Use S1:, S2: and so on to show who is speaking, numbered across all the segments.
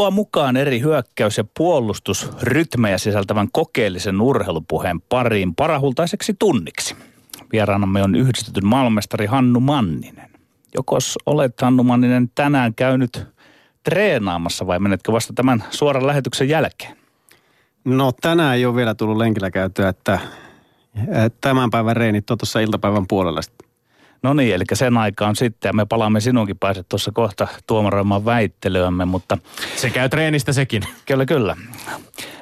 S1: Tervetuloa mukaan eri hyökkäys- ja puolustusrytmejä sisältävän kokeellisen urheilupuheen pariin parahultaiseksi tunniksi. Vieraanamme on yhdistetyn maailmestari Hannu Manninen. Jokos olet Hannu Manninen tänään käynyt treenaamassa vai menetkö vasta tämän suoran lähetyksen jälkeen?
S2: No tänään ei ole vielä tullut lenkillä käytyä, että tämän päivän reenit on tuossa iltapäivän puolella sitten.
S1: No niin, eli sen aikaan sitten, ja me palaamme sinunkin pääset tuossa kohta tuomaroimaan väittelyämme, mutta...
S3: Se käy treenistä sekin.
S1: Kyllä, kyllä.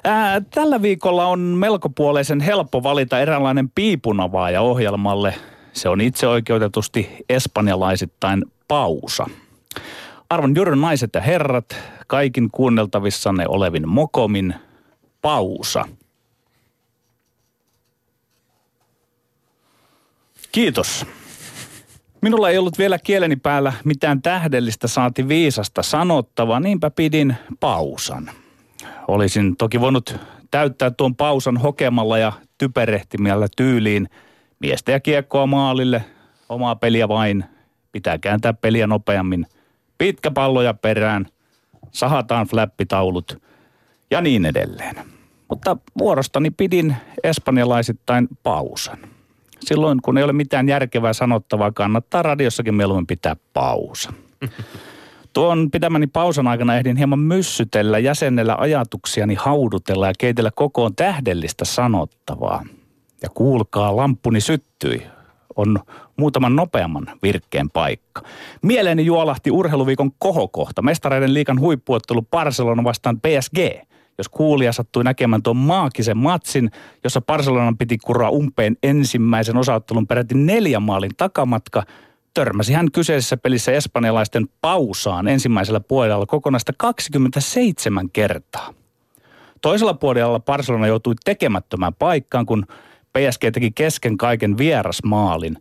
S1: Ää, tällä viikolla on melkopuoleisen helppo valita eräänlainen piipunavaaja ohjelmalle. Se on itse oikeutetusti espanjalaisittain pausa. Arvon juuri naiset ja herrat, kaikin kuunneltavissanne olevin mokomin pausa. Kiitos. Minulla ei ollut vielä kieleni päällä mitään tähdellistä saati viisasta sanottavaa, niinpä pidin pausan. Olisin toki voinut täyttää tuon pausan hokemalla ja typerehtimiellä tyyliin miestä ja kiekkoa maalille, omaa peliä vain, pitää kääntää peliä nopeammin, pitkä palloja perään, sahataan flappitaulut ja niin edelleen. Mutta vuorostani pidin espanjalaisittain pausan. Silloin, kun ei ole mitään järkevää sanottavaa, kannattaa radiossakin mieluummin pitää pausa. Tuon pitämäni pausan aikana ehdin hieman myssytellä, jäsennellä ajatuksiani, haudutella ja keitellä kokoon tähdellistä sanottavaa. Ja kuulkaa, lampuni syttyi. On muutaman nopeamman virkkeen paikka. Mieleeni juolahti urheiluviikon kohokohta. Mestareiden liikan huippuottelu Barcelona vastaan PSG – jos kuulija sattui näkemään tuon maagisen matsin, jossa Barcelonan piti kuraa umpeen ensimmäisen osaottelun peräti neljän maalin takamatka, törmäsi hän kyseisessä pelissä espanjalaisten pausaan ensimmäisellä puolella kokonaista 27 kertaa. Toisella puolella Barcelona joutui tekemättömään paikkaan, kun PSG teki kesken kaiken vierasmaalin.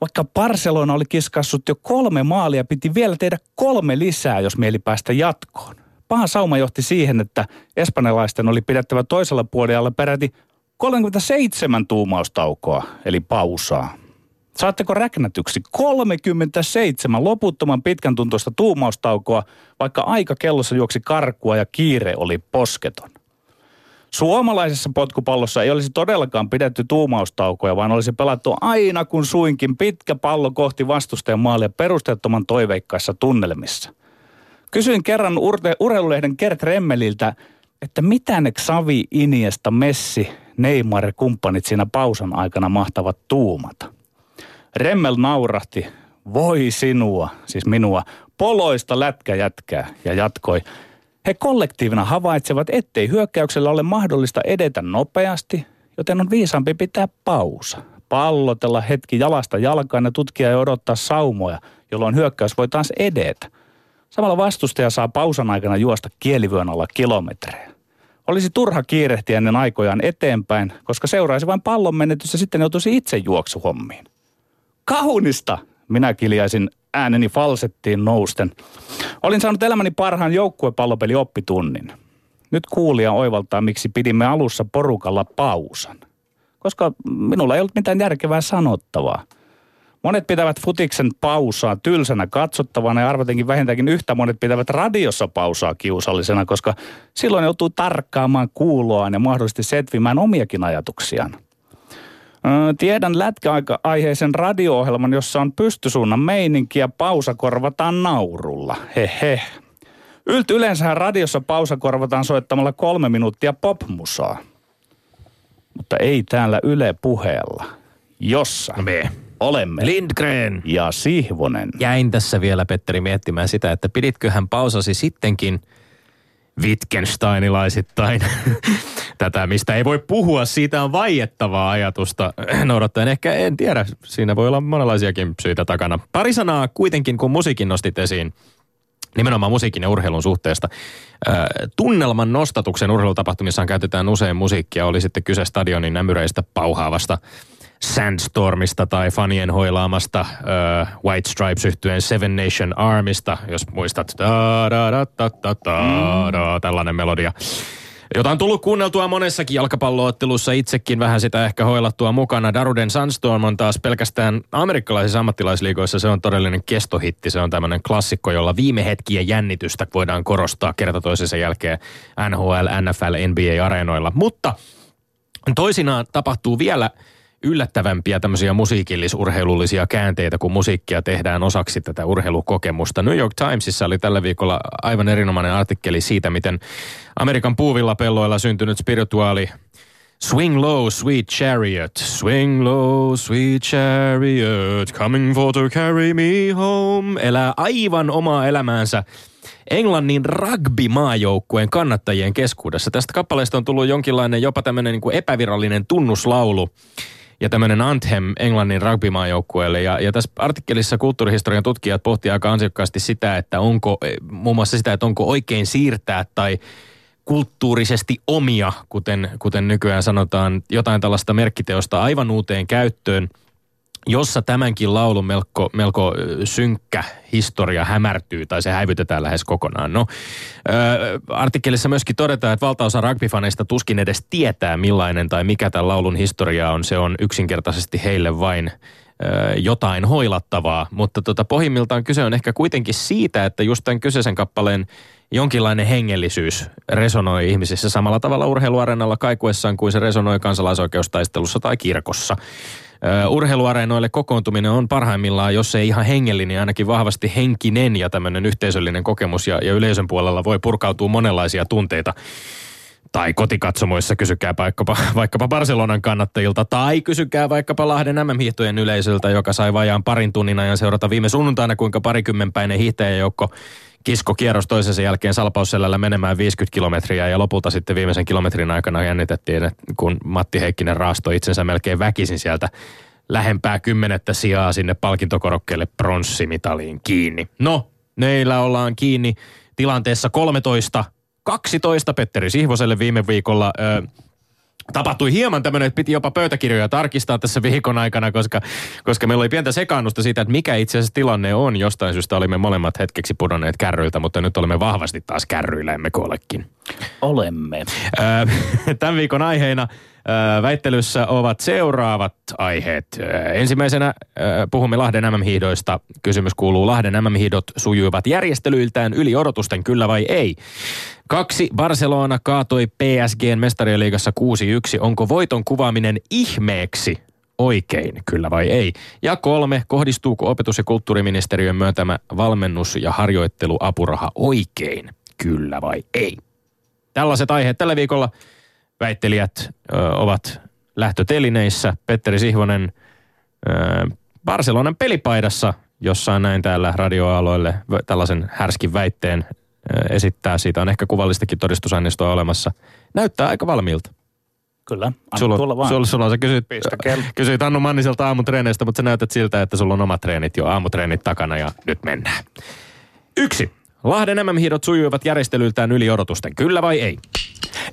S1: Vaikka Barcelona oli kiskassut jo kolme maalia, piti vielä tehdä kolme lisää, jos mieli päästä jatkoon paha sauma johti siihen, että espanjalaisten oli pidettävä toisella puolella peräti 37 tuumaustaukoa, eli pausaa. Saatteko räknätyksi 37 loputtoman pitkän tuntoista tuumaustaukoa, vaikka aika kellossa juoksi karkua ja kiire oli posketon? Suomalaisessa potkupallossa ei olisi todellakaan pidetty tuumaustaukoja, vaan olisi pelattu aina kun suinkin pitkä pallo kohti vastustajan maalia perusteettoman toiveikkaissa tunnelmissa – Kysyin kerran urte, urheilulehden Kert Remmeliltä, että mitä ne Xavi, Iniesta, Messi, Neymar ja kumppanit siinä pausan aikana mahtavat tuumata. Remmel naurahti, voi sinua, siis minua, poloista lätkäjätkää ja jatkoi. He kollektiivina havaitsevat, ettei hyökkäyksellä ole mahdollista edetä nopeasti, joten on viisaampi pitää pausa. Pallotella hetki jalasta jalkaan ja tutkia ja odottaa saumoja, jolloin hyökkäys voi taas edetä. Samalla vastustaja saa pausan aikana juosta kielivyön alla kilometrejä. Olisi turha kiirehtiä ennen aikojaan eteenpäin, koska seuraisi vain pallon menetys ja sitten joutuisi itse juoksuhommiin. Kaunista! Minä kiljaisin ääneni falsettiin nousten. Olin saanut elämäni parhaan joukkuepallopeli oppitunnin. Nyt kuulija oivaltaa, miksi pidimme alussa porukalla pausan. Koska minulla ei ollut mitään järkevää sanottavaa – Monet pitävät futiksen pausaa tylsänä katsottavana ja arvatenkin vähintäänkin yhtä monet pitävät radiossa pausaa kiusallisena, koska silloin joutuu tarkkaamaan kuuloaan ja mahdollisesti setvimään omiakin ajatuksiaan. Tiedän lätkäaiheisen radio-ohjelman, jossa on pystysuunnan meininki ja pausa korvataan naurulla. Hehe. Ylt yleensä radiossa pausa korvataan soittamalla kolme minuuttia popmusaa. Mutta ei täällä Yle puheella, jossa... Me olemme.
S3: Lindgren.
S1: Ja Sihvonen.
S3: Jäin tässä vielä, Petteri, miettimään sitä, että piditköhän pausasi sittenkin Wittgensteinilaisittain tätä, mistä ei voi puhua. Siitä on vaiettavaa ajatusta noudattaen. Ehkä en tiedä, siinä voi olla monenlaisiakin syitä takana. Pari sanaa kuitenkin, kun musiikin nostit esiin nimenomaan musiikin ja urheilun suhteesta. Tunnelman nostatuksen urheilutapahtumissaan käytetään usein musiikkia, oli sitten kyse stadionin ämyreistä pauhaavasta – Sandstormista tai fanien hoilaamasta uh, White Stripes yhtyeen Seven Nation Armista, jos muistat. Da, da, da, da, da, da, da, tällainen melodia. jota on tullut kuunneltua monessakin jalkapalloottelussa itsekin vähän sitä ehkä hoilattua mukana. Daruden Sunstorm on taas pelkästään amerikkalaisissa ammattilaisliigoissa se on todellinen kestohitti. Se on tämmöinen klassikko, jolla viime hetkien jännitystä voidaan korostaa kerta toisensa jälkeen NHL, NFL, NBA-areenoilla. Mutta toisinaan tapahtuu vielä yllättävämpiä tämmöisiä musiikillisurheilullisia käänteitä, kun musiikkia tehdään osaksi tätä urheilukokemusta. New York Timesissa oli tällä viikolla aivan erinomainen artikkeli siitä, miten Amerikan puuvilla pelloilla syntynyt spirituaali Swing low, sweet chariot, swing low, sweet chariot, coming for to carry me home, elää aivan omaa elämäänsä Englannin rugby-maajoukkueen kannattajien keskuudessa. Tästä kappaleesta on tullut jonkinlainen jopa tämmöinen niin epävirallinen tunnuslaulu ja tämmöinen anthem Englannin rugbymaajoukkueelle. Ja, ja tässä artikkelissa kulttuurihistorian tutkijat pohtivat aika ansiokkaasti sitä, että onko, muun muassa sitä, että onko oikein siirtää tai kulttuurisesti omia, kuten, kuten nykyään sanotaan, jotain tällaista merkkiteosta aivan uuteen käyttöön – jossa tämänkin laulun melko, melko synkkä historia hämärtyy tai se häivytetään lähes kokonaan. No, ö, artikkelissa myöskin todetaan, että valtaosa rugbyfaneista tuskin edes tietää millainen tai mikä tämän laulun historia on. Se on yksinkertaisesti heille vain ö, jotain hoilattavaa, mutta tota, pohjimmiltaan kyse on ehkä kuitenkin siitä, että just tämän kyseisen kappaleen jonkinlainen hengellisyys resonoi ihmisissä samalla tavalla urheiluareenalla kaikuessaan kuin se resonoi kansalaisoikeustaistelussa tai kirkossa urheiluareenoille kokoontuminen on parhaimmillaan, jos ei ihan hengellinen, niin ainakin vahvasti henkinen ja tämmöinen yhteisöllinen kokemus. Ja, ja yleisön puolella voi purkautua monenlaisia tunteita. Tai kotikatsomoissa kysykää vaikkapa, vaikkapa Barcelonan kannattajilta, tai kysykää vaikkapa Lahden MM-hiihtojen yleisöltä, joka sai vajaan parin tunnin ajan seurata viime sunnuntaina, kuinka parikymmenpäinen hiihtäjäjoukko kisko kierros toisensa jälkeen salpausselällä menemään 50 kilometriä ja lopulta sitten viimeisen kilometrin aikana jännitettiin, että kun Matti Heikkinen raastoi itsensä melkein väkisin sieltä lähempää kymmenettä sijaa sinne palkintokorokkeelle pronssimitaliin kiinni. No, meillä ollaan kiinni tilanteessa 13 12 Petteri Sihvoselle viime viikolla. Ö, tapahtui hieman tämmöinen, että piti jopa pöytäkirjoja tarkistaa tässä viikon aikana, koska, koska meillä oli pientä sekaannusta siitä, että mikä itse asiassa tilanne on. Jostain syystä olimme molemmat hetkeksi pudonneet kärryiltä, mutta nyt olemme vahvasti taas kärryillä, emmekö olekin?
S1: Olemme.
S3: Tämän viikon aiheina väittelyssä ovat seuraavat aiheet. Ensimmäisenä puhumme Lahden MM-hiihdoista. Kysymys kuuluu, Lahden MM-hiidot sujuivat järjestelyiltään yli odotusten, kyllä vai ei? Kaksi, Barcelona kaatoi PSGn mestariliigassa 6-1. Onko voiton kuvaaminen ihmeeksi oikein, kyllä vai ei? Ja kolme, kohdistuuko opetus- ja kulttuuriministeriön myöntämä valmennus- ja harjoitteluapuraha oikein, kyllä vai ei? Tällaiset aiheet tällä viikolla väittelijät ö, ovat lähtötelineissä. Petteri Sihvonen ö, Barcelonan pelipaidassa, jossa näin täällä radioaloille tällaisen härskin väitteen esittää. Siitä on ehkä kuvallistakin todistusaineistoa olemassa. Näyttää aika valmiilta.
S1: Kyllä, anna
S3: sulla,
S1: tulla vaan.
S3: Sulla, sulla sä kysyit, kysyit Annu Manniselta aamutreeneistä, mutta sä näytät siltä, että sulla on omat treenit jo aamutreenit takana ja nyt mennään. Yksi. Lahden MM-hiidot sujuivat järjestelyltään yli odotusten, kyllä vai ei?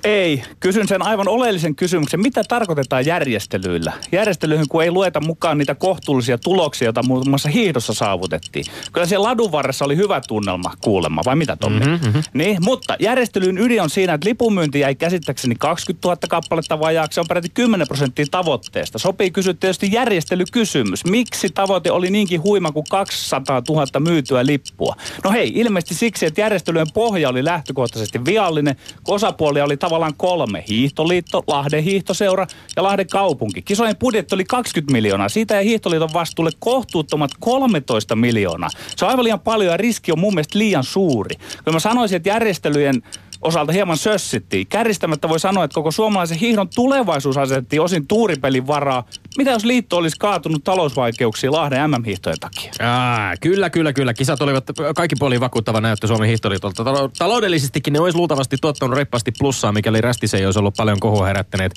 S1: Ei. Kysyn sen aivan oleellisen kysymyksen. Mitä tarkoitetaan järjestelyillä? Järjestelyihin, kun ei lueta mukaan niitä kohtuullisia tuloksia, joita muun muassa hiihdossa saavutettiin. Kyllä siellä ladun varressa oli hyvä tunnelma kuulemma, vai mitä Tommi? Mm-hmm, mm-hmm. Niin, mutta järjestelyyn ydin on siinä, että lipunmyynti jäi käsittääkseni 20 000 kappaletta vajaaksi. Se on peräti 10 prosenttia tavoitteesta. Sopii kysyä tietysti järjestelykysymys. Miksi tavoite oli niinkin huima kuin 200 000 myytyä lippua? No hei, ilmeisesti siksi, että järjestelyjen pohja oli lähtökohtaisesti viallinen, kun osapuolia oli tavallaan kolme. Hiihtoliitto, Lahden hiihtoseura ja Lahden kaupunki. Kisojen budjetti oli 20 miljoonaa. Siitä ja Hiihtoliiton vastuulle kohtuuttomat 13 miljoonaa. Se on aivan liian paljon ja riski on mun mielestä liian suuri. Kyllä mä sanoisin, että järjestelyjen osalta hieman sössittiin. Kärjistämättä voi sanoa, että koko suomalaisen hiihdon tulevaisuus asetettiin osin tuuripelin varaa. Mitä jos liitto olisi kaatunut talousvaikeuksiin Lahden MM-hiihtojen takia?
S3: Aa, kyllä, kyllä, kyllä. Kisat olivat kaikki puolin vakuuttava näyttö Suomen hiihtoliitolta. Taloudellisestikin ne olisi luultavasti tuottanut reippaasti plussaa, mikäli Rästisen ei olisi ollut paljon kohua herättäneet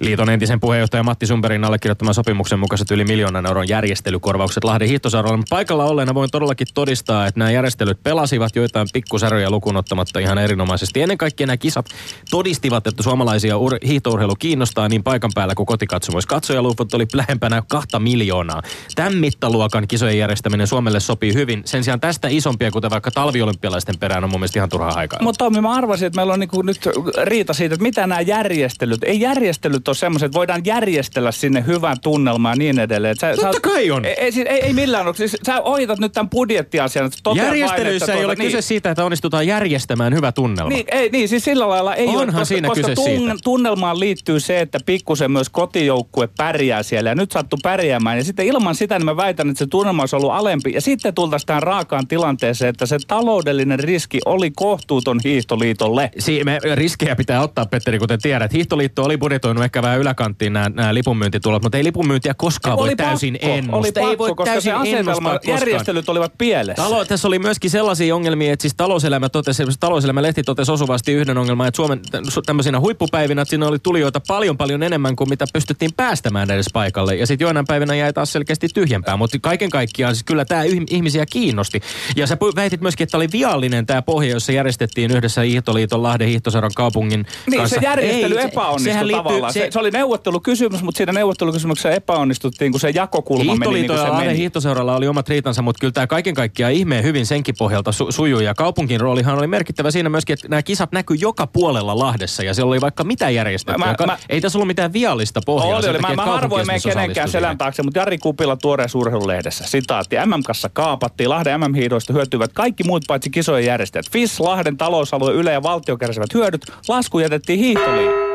S3: Liiton entisen puheenjohtaja Matti Sumberin allekirjoittaman sopimuksen mukaiset yli miljoonan euron järjestelykorvaukset Lahden hiihtosarjalla. Paikalla olleena voin todellakin todistaa, että nämä järjestelyt pelasivat joitain pikkusarjoja lukuun ottamatta ihan erinomaisesti. Ennen kaikkea nämä kisat todistivat, että suomalaisia ur- hiihtourheilu kiinnostaa niin paikan päällä kuin kotikatsomoissa. Katsojaluvut oli lähempänä kahta miljoonaa. Tämän mittaluokan kisojen järjestäminen Suomelle sopii hyvin. Sen sijaan tästä isompia, kuten vaikka talviolympialaisten perään, on mun mielestä ihan turhaa aikaa.
S1: Mutta Tommi, mä arvasin, että meillä on niinku nyt riita siitä, että mitä nämä järjestelyt. Ei järjestelyt ole semmoiset, että voidaan järjestellä sinne hyvän tunnelmaa ja niin edelleen. Sä,
S3: Totta
S1: sä,
S3: kai on.
S1: Ei, ei, siis- ei, ei millään ole. Siis, sä ohitat nyt tämän budjettiasian. vain,
S3: Järjestelyissä
S1: että
S3: ei
S1: tuota,
S3: ole kyse siitä, että onnistutaan järjestämään hyvä tunnelma.
S1: Niin, ei, niin, siis sillä lailla ei
S3: Onhan
S1: ole, koska,
S3: siinä
S1: koska
S3: kyse siitä.
S1: tunnelmaan liittyy se, että pikkusen myös kotijoukkue pärjää siellä ja nyt sattuu pärjäämään. Ja sitten ilman sitä niin mä väitän, että se tunnelma olisi ollut alempi. Ja sitten tultaisiin tähän raakaan tilanteeseen, että se taloudellinen riski oli kohtuuton hiihtoliitolle.
S3: Si- me riskejä pitää ottaa, Petteri, kuten tiedät. Hiihtoliitto oli budjetoinut ehkä vähän yläkanttiin nämä, nämä lipunmyyntitulot, mutta ei lipunmyyntiä koskaan voi
S1: oli
S3: täysin
S1: pakko,
S3: ennustaa.
S1: oli pakko,
S3: ei voi
S1: koska
S3: täysin
S1: se asetelma, järjestelyt olivat pielessä.
S3: Talo, tässä oli myöskin sellaisia ongelmia, että siis talouselämä totesi, talouselämä-lehti totesi osuvasti yhden ongelman, että Suomen tämmöisinä huippupäivinä, että siinä oli tulijoita paljon paljon enemmän kuin mitä pystyttiin päästämään edes paikalle. Ja sitten joinain päivinä jäi taas selkeästi tyhjempää, mutta kaiken kaikkiaan siis kyllä tämä ihmisiä kiinnosti. Ja sä väitit myöskin, että oli viallinen tämä pohja, jossa järjestettiin yhdessä Hiihtoliiton Lahden Hiihtosaran kaupungin
S1: Niin,
S3: kanssa.
S1: se järjestely
S3: Ei,
S1: epäonnistui
S3: sehän liittyy-
S1: tavallaan. Se, se, oli neuvottelukysymys, mutta siinä neuvottelukysymyksessä epäonnistuttiin, kun se jakokulma meni niin kuin se meni.
S3: hiihtoseuralla oli omat riitansa, mutta kyllä tämä kaiken kaikkiaan ihmeen hyvin senkin pohjalta su- sujui. Ja kaupunkin roolihan oli merkittävä siinä myöskin, että nämä kisat näkyi joka puolella Lahdessa ja siellä oli vaikka mitä järjestetty.
S1: Mä-
S3: Mä, ei tässä ollut mitään viallista pohjaa.
S1: Oli, oli.
S3: Takia,
S1: mä harvoin menen kenenkään selän taakse, mutta Jari Kupila tuoreessa urheilulehdessä. Sitaatti. MM-kassa kaapattiin. Lahden MM-hiidoista hyötyivät kaikki muut paitsi kisojen järjestäjät. FIS, Lahden talousalue, Yle ja valtio kärsivät hyödyt. Lasku jätettiin hiihtoliin.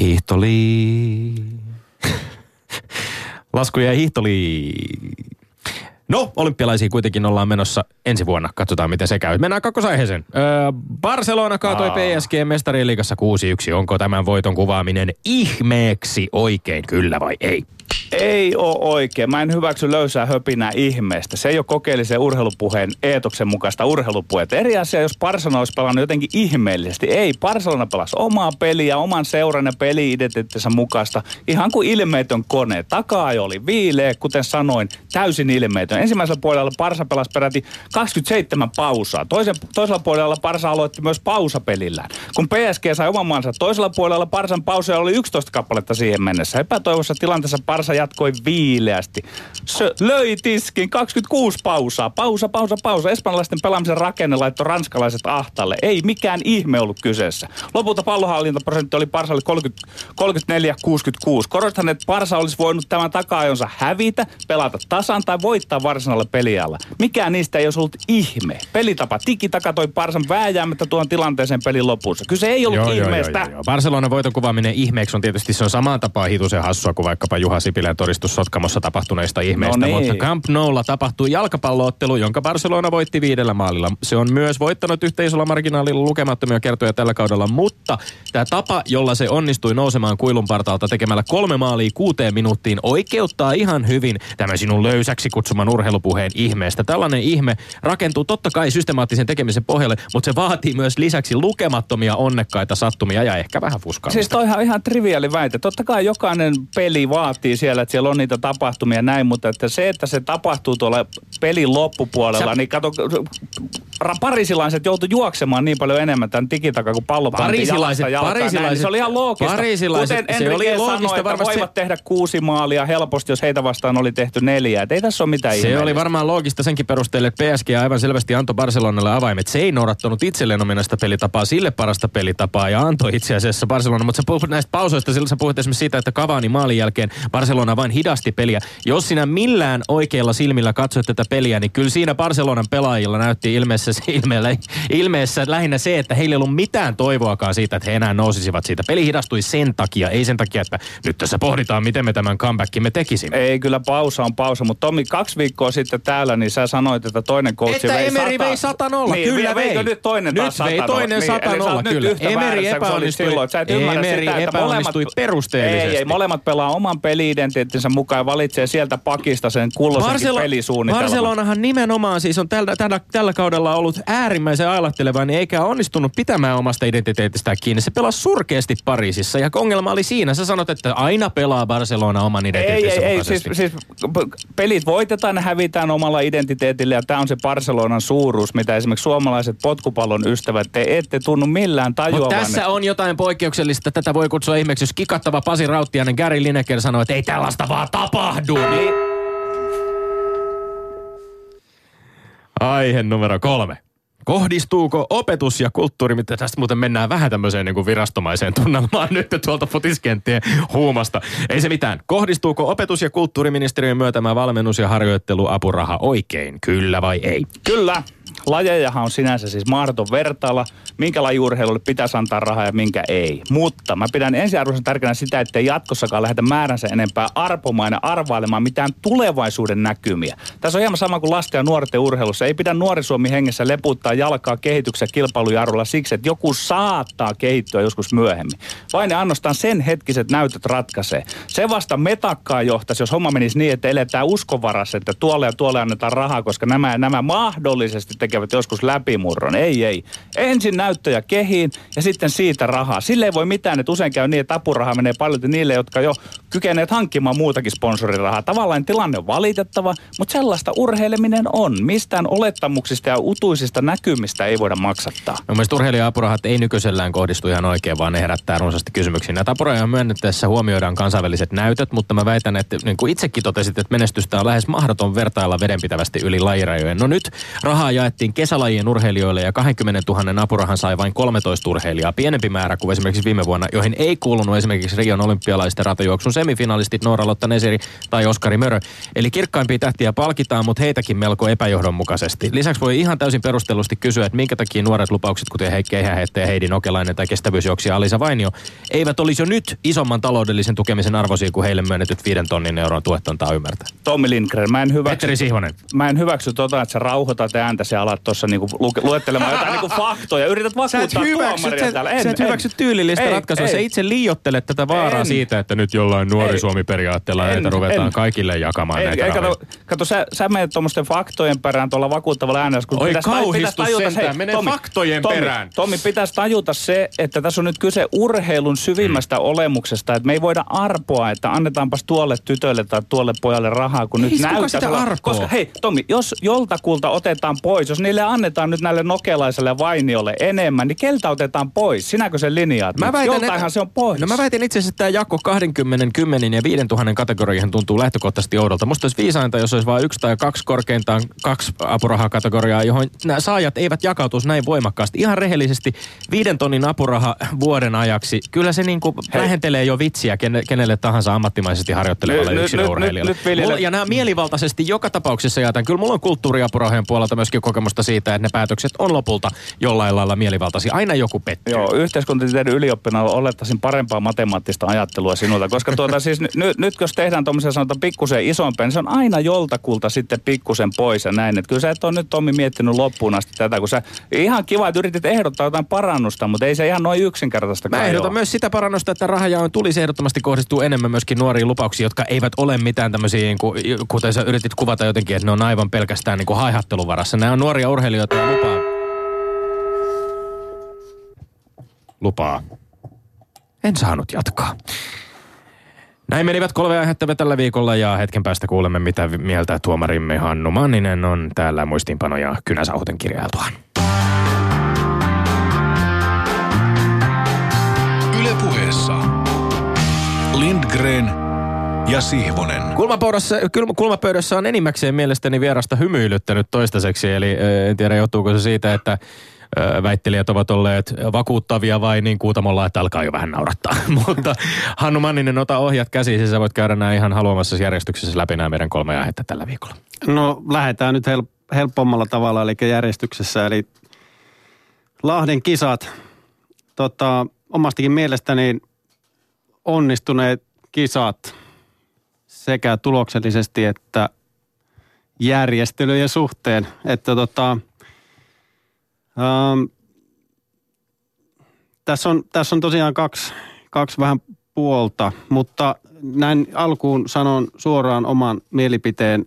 S3: Hiihtoli. Lasku jäi hiihtoli. No, olympialaisiin kuitenkin ollaan menossa ensi vuonna. Katsotaan, miten se käy. Mennään kakkosaiheeseen. Öö, Barcelona kaatoi PSG mestarien liigassa 6-1. Onko tämän voiton kuvaaminen ihmeeksi oikein, kyllä vai ei?
S1: Ei ole oikein. Mä en hyväksy löysää höpinää ihmeestä. Se ei ole kokeellisen urheilupuheen eetoksen mukaista urheilupuhetta. Eri asia, jos Barcelona olisi pelannut jotenkin ihmeellisesti. Ei, Barcelona pelasi omaa peliä, oman seuran ja peli-identiteettinsä mukaista. Ihan kuin ilmeetön kone. Takaa oli viileä, kuten sanoin, täysin ilmeetön. Ensimmäisellä puolella Barsa pelasi peräti 27 pausaa. Toisen, toisella puolella Barsa aloitti myös pausapelillään. Kun PSG sai oman maansa toisella puolella, Barsan pauseja oli 11 kappaletta siihen mennessä. Epätoivossa tilanteessa Barsa jatkoi viileästi. Se löi tiskin 26 pausaa. Pausa, pausa, pausa. Espanjalaisten pelaamisen rakenne laittoi ranskalaiset ahtalle. Ei mikään ihme ollut kyseessä. Lopulta pallohallintaprosentti oli Barsalle 34-66. Korostan, että Barsa olisi voinut tämän taka-ajonsa hävitä, pelata tasan tai voittaa varsinaisella pelialla. Mikään niistä ei olisi ollut ihme. Pelitapa tiki-taka toi Barsan vääjäämättä tuon tilanteeseen pelin lopussa. Kyse ei ollut ihmeestä.
S3: Barcelonan voiton kuvaaminen ihmeeksi on tietysti se on samaan tapaan hitusen hassua kuin vaikkapa Juha Sipilän todistus Sotkamossa tapahtuneista ihmeistä.
S1: No niin.
S3: Mutta Camp Noulla tapahtui jalkapalloottelu, jonka Barcelona voitti viidellä maalilla. Se on myös voittanut yhteisöllä marginaalilla lukemattomia kertoja tällä kaudella, mutta tämä tapa, jolla se onnistui nousemaan kuilun partaalta tekemällä kolme maalia kuuteen minuuttiin, oikeuttaa ihan hyvin tämän sinun löysäksi kutsuman urheilupuheen ihmeestä. Tällainen ihme rakentuu totta kai systemaattisen tekemisen pohjalle, mutta se vaatii myös lisäksi lukemattomia onnekkaita sattumia ja ehkä vähän fuskaamista.
S1: Siis toihan ihan triviaali väite. Totta kai jokainen peli vaatii siellä, että siellä on niitä tapahtumia ja näin, mutta että se, että se tapahtuu tuolla pelin loppupuolella,
S3: Sä-
S1: niin kato, parisilaiset joutu juoksemaan niin paljon enemmän tämän tikitakaa, kun pallo pantiin jalasta
S3: Parisilaiset-.
S1: Näin, niin
S3: parisilaiset-
S1: se oli ihan loogista.
S3: parisilaiset-
S1: Kuten
S3: se oli loogista
S1: sanoi, että
S3: varmasti se-
S1: voivat tehdä kuusi maalia helposti, jos heitä vastaan oli tehty neljä. Et ei tässä ole mitään
S3: Se
S1: ihmeellistä.
S3: oli varmaan loogista senkin perusteella, että PSG aivan selvästi antoi Barcelonalle avaimet. Se ei noudattanut itselleen ominaista pelitapaa, sille parasta pelitapaa ja antoi itse asiassa Barcelona. Mutta sä puhut näistä pausoista, sillä sä puhut esimerkiksi siitä, että Cavani maalin jälkeen Barcelona vain hidasti peliä. Jos sinä millään oikeilla silmillä katsoit tätä peliä, niin kyllä siinä Barcelonan pelaajilla näytti ilmeessä, ilmeellä, ilmeessä lähinnä se, että heillä ei ollut mitään toivoakaan siitä, että he enää nousisivat siitä. Peli hidastui sen takia, ei sen takia, että nyt tässä pohditaan, miten me tämän comebackimme tekisimme.
S1: Ei, kyllä pausa on pausa. Mutta Tomi, kaksi viikkoa sitten täällä, niin sä sanoit, että toinen coachi
S3: Että
S1: vei
S3: Emeri
S1: sata-
S3: vei 100-0,
S1: niin,
S3: kyllä
S1: veikö
S3: vei.
S1: nyt toinen
S3: Nyt
S1: taas
S3: vei
S1: 100-0?
S3: toinen
S1: Niin, eli sä
S3: 100-0,
S1: oot nyt
S3: kyllä. Emeri epäonnistui-
S1: silloin. Sä et
S3: Emeri
S1: sitä,
S3: epäonnistui
S1: molemmat,
S3: perusteellisesti.
S1: Ei, ei, molemmat pelaa oman peli identiteettinsä mukaan ja valitsee sieltä pakista sen kulloisenkin
S3: Barcelo-
S1: pelisuunnitelman.
S3: Barcelonahan nimenomaan siis on tällä, tällä, tällä kaudella ollut äärimmäisen ailahteleva, niin eikä onnistunut pitämään omasta identiteetistään kiinni. Se pelasi surkeasti Pariisissa ja ongelma oli siinä. Sä sanot, että aina pelaa Barcelona oman
S1: Ei,
S3: identiteettinsä
S1: ei, ei. Siis,
S3: mukaisesti.
S1: siis p- pelit voitetaan ja hävitään omalla identiteetillä ja tämä on se Barcelonan suuruus, mitä esimerkiksi suomalaiset potkupallon ystävät, te ette tunnu millään tajuavan.
S3: Mutta tässä on jotain poikkeuksellista. Tätä voi kutsua ihmeeksi, jos kikattava Pasi Rauttiainen Gary Lineker sanoo, että ei tällaista vaan tapahdu. Niin... Aihe numero kolme. Kohdistuuko opetus ja kulttuuri, mitä tästä muuten mennään vähän tämmöiseen niin kuin virastomaiseen tunnelmaan nyt tuolta futiskenttien huumasta. Ei se mitään. Kohdistuuko opetus- ja kulttuuriministeriön myötämä valmennus- ja harjoitteluapuraha oikein, kyllä vai ei?
S1: Kyllä. Lajejahan on sinänsä siis mahdoton vertailla, minkä lajiurheilulle pitäisi antaa rahaa ja minkä ei. Mutta mä pidän ensiarvoisen tärkeänä sitä, että jatkossakaan lähdetä määränsä enempää arpomaan ja arvailemaan mitään tulevaisuuden näkymiä. Tässä on hieman sama kuin lasten ja nuorten urheilussa. Ei pidä nuori Suomi hengessä leputtaa jalkaa kehityksen kilpailujarrulla siksi, että joku saattaa kehittyä joskus myöhemmin. Vain ja ainoastaan sen hetkiset näytöt ratkaisee. Se vasta metakkaa johtaisi, jos homma menisi niin, että eletään uskonvarassa, että tuolle ja tuolle annetaan rahaa, koska nämä ja nämä mahdollisesti tekevät joskus läpimurron. Ei, ei. Ensin näyttöjä kehiin ja sitten siitä rahaa. Sille ei voi mitään, että usein käy niin, että apuraha menee paljon niille, jotka jo kykeneet hankkimaan muutakin sponsorirahaa. Tavallaan tilanne on valitettava, mutta sellaista urheileminen on. Mistään olettamuksista ja utuisista näkymistä ei voida maksattaa.
S3: Mun mielestä urheilija-apurahat ei nykyisellään kohdistu ihan oikein, vaan ne herättää runsaasti kysymyksiä. Näitä apurahoja myönnettäessä huomioidaan kansainväliset näytöt, mutta mä väitän, että niin kuin itsekin totesit, että menestystä on lähes mahdoton vertailla vedenpitävästi yli lajirajojen. No nyt rahaa jaettiin kesälajien urheilijoille ja 20 000 apurahan sai vain 13 urheilijaa. Pienempi määrä kuin esimerkiksi viime vuonna, joihin ei kuulunut esimerkiksi Rion olympialaisten ratajuoksun semifinalistit Noora Lotta Neseri tai Oskari Mörö. Eli kirkkaimpia tähtiä palkitaan, mutta heitäkin melko epäjohdonmukaisesti. Lisäksi voi ihan täysin perustellusti kysyä, että minkä takia nuoret lupaukset, kuten Heikki Ehäheittäjä, Heidi Nokelainen tai kestävyysjuoksija Alisa Vainio, eivät olisi jo nyt isomman taloudellisen tukemisen arvoisia kuin heille myönnetyt viiden tonnin euron tuet antaa ymmärtää.
S1: Tommi Lindgren, mä en hyväksy,
S3: Petteri Sihvonen.
S1: mä en hyväksy tota, että sä rauhoitat ääntäsi ja alat tuossa niinku lu- luettelemaan jotain niinku faktoja. Yrität
S3: Sä
S1: vakuuttaa tuomaria
S3: sä,
S1: täällä. En,
S3: sä et
S1: en.
S3: hyväksy tyylillistä ratkaisua. Sä itse liiottelet tätä vaaraa
S1: En.
S3: siitä, että nyt jollain nuori. Suomi-periaatteella
S1: En,
S3: näitä ruvetaan
S1: en.
S3: kaikille jakamaan
S1: Ei,
S3: näitä rahoja.
S1: kato, kato sä, sä menet tuommoisten faktojen perään tuolla vakuuttavalla äänellä. Kun
S3: Oi,
S1: pitäisi-
S3: kauhistus
S1: pitäisi tajuta-
S3: sentään,
S1: hei,
S3: mene faktojen
S1: Tommi,
S3: perään.
S1: Tommi, pitäisi tajuta se, että tässä on nyt kyse urheilun syvimmästä olemuksesta. Että me ei voida arpoa, että annetaanpas tuolle tytölle tai tuolle pojalle rahaa, kun
S3: Ei,
S1: nyt näyttää. Koska hei, Tommi, jos joltakulta otetaan pois, jos niille annetaan nyt näille nokelaiselle vainiolle enemmän, niin keltä otetaan pois? Sinäkö sen linjaat?
S3: Mä väitän,
S1: Joltainhan
S3: että-
S1: se on pois.
S3: No mä väitän itse asiassa, että tämä jako 20, 10 ja 5000 kategorioihin tuntuu lähtökohtaisesti oudolta. Musta olisi viisainta, jos olisi vain yksi tai kaksi korkeintaan kaksi apurahakategoriaa, johon nämä saajat eivät jakautuisi näin voimakkaasti. Ihan rehellisesti viiden tonnin apuraha vuoden ajaksi, kyllä se niin kuin lähentelee jo vitsiä kene- kenelle tahansa ammattimaisesti harjoittelevalle yksilöurheilijalle. ja nämä mielivaltaisesti joka tapauksessa jaetaan. Kyllä mulla on kulttuuriapurahojen puolelta myöskin kokemusta siitä, että ne päätökset on lopulta jollain lailla mielivaltaisia. Aina joku pettyy.
S1: Joo, yhteiskuntatieteiden ylioppilaana olettaisin parempaa matemaattista ajattelua sinulta, koska tuota siis n- nyt, nyt jos tehdään tuommoisen sanotaan pikkusen isompia, niin se on aina joltakulta sitten pikkusen pois ja näin. Et kyllä sä et ole nyt Tommi miettinyt loppuun asti tätä, kun sä ihan kiva, että yritit ehdottaa jotain parannusta, mutta ei se ihan noin yksinkertaista
S3: Mä ehdotan myös sitä parannusta, että rahajaon tulisi ehdottomasti kohdistua enemmän myöskin nuoriin lupauksiin, jotka eivät ole mitään tämmöisiä, niin kuten sä yritit kuvata jotenkin, että ne on aivan pelkästään niin kuin haihattelun varassa. Nämä on nuoria urheilijoita lupaa. Lupaa. En saanut jatkaa. Näin menivät kolme aihetta tällä viikolla ja hetken päästä kuulemme, mitä mieltä tuomarimme Hannu Manninen on täällä muistiinpanoja kynäsauhuten kirjailtuaan.
S4: Ylepuheessa Lindgren ja Sihvonen.
S3: Kulmapöydässä, kulmapöydässä on enimmäkseen mielestäni vierasta hymyilyttänyt toistaiseksi, eli en tiedä johtuuko se siitä, että väittelijät ovat olleet vakuuttavia vai niin kuutamolla, että alkaa jo vähän naurattaa. Mutta Hannu Manninen, ota ohjat käsiin, sä voit käydä nämä ihan haluamassa järjestyksessä läpi nämä meidän kolme aihetta tällä viikolla.
S2: No lähdetään nyt hel- helpommalla tavalla, eli järjestyksessä. Eli Lahden kisat, tota, omastakin mielestäni onnistuneet kisat sekä tuloksellisesti että järjestelyjen suhteen. Että tota, ähm, tässä, on, tässä on tosiaan kaksi, kaksi vähän puolta, mutta näin alkuun sanon suoraan oman mielipiteen,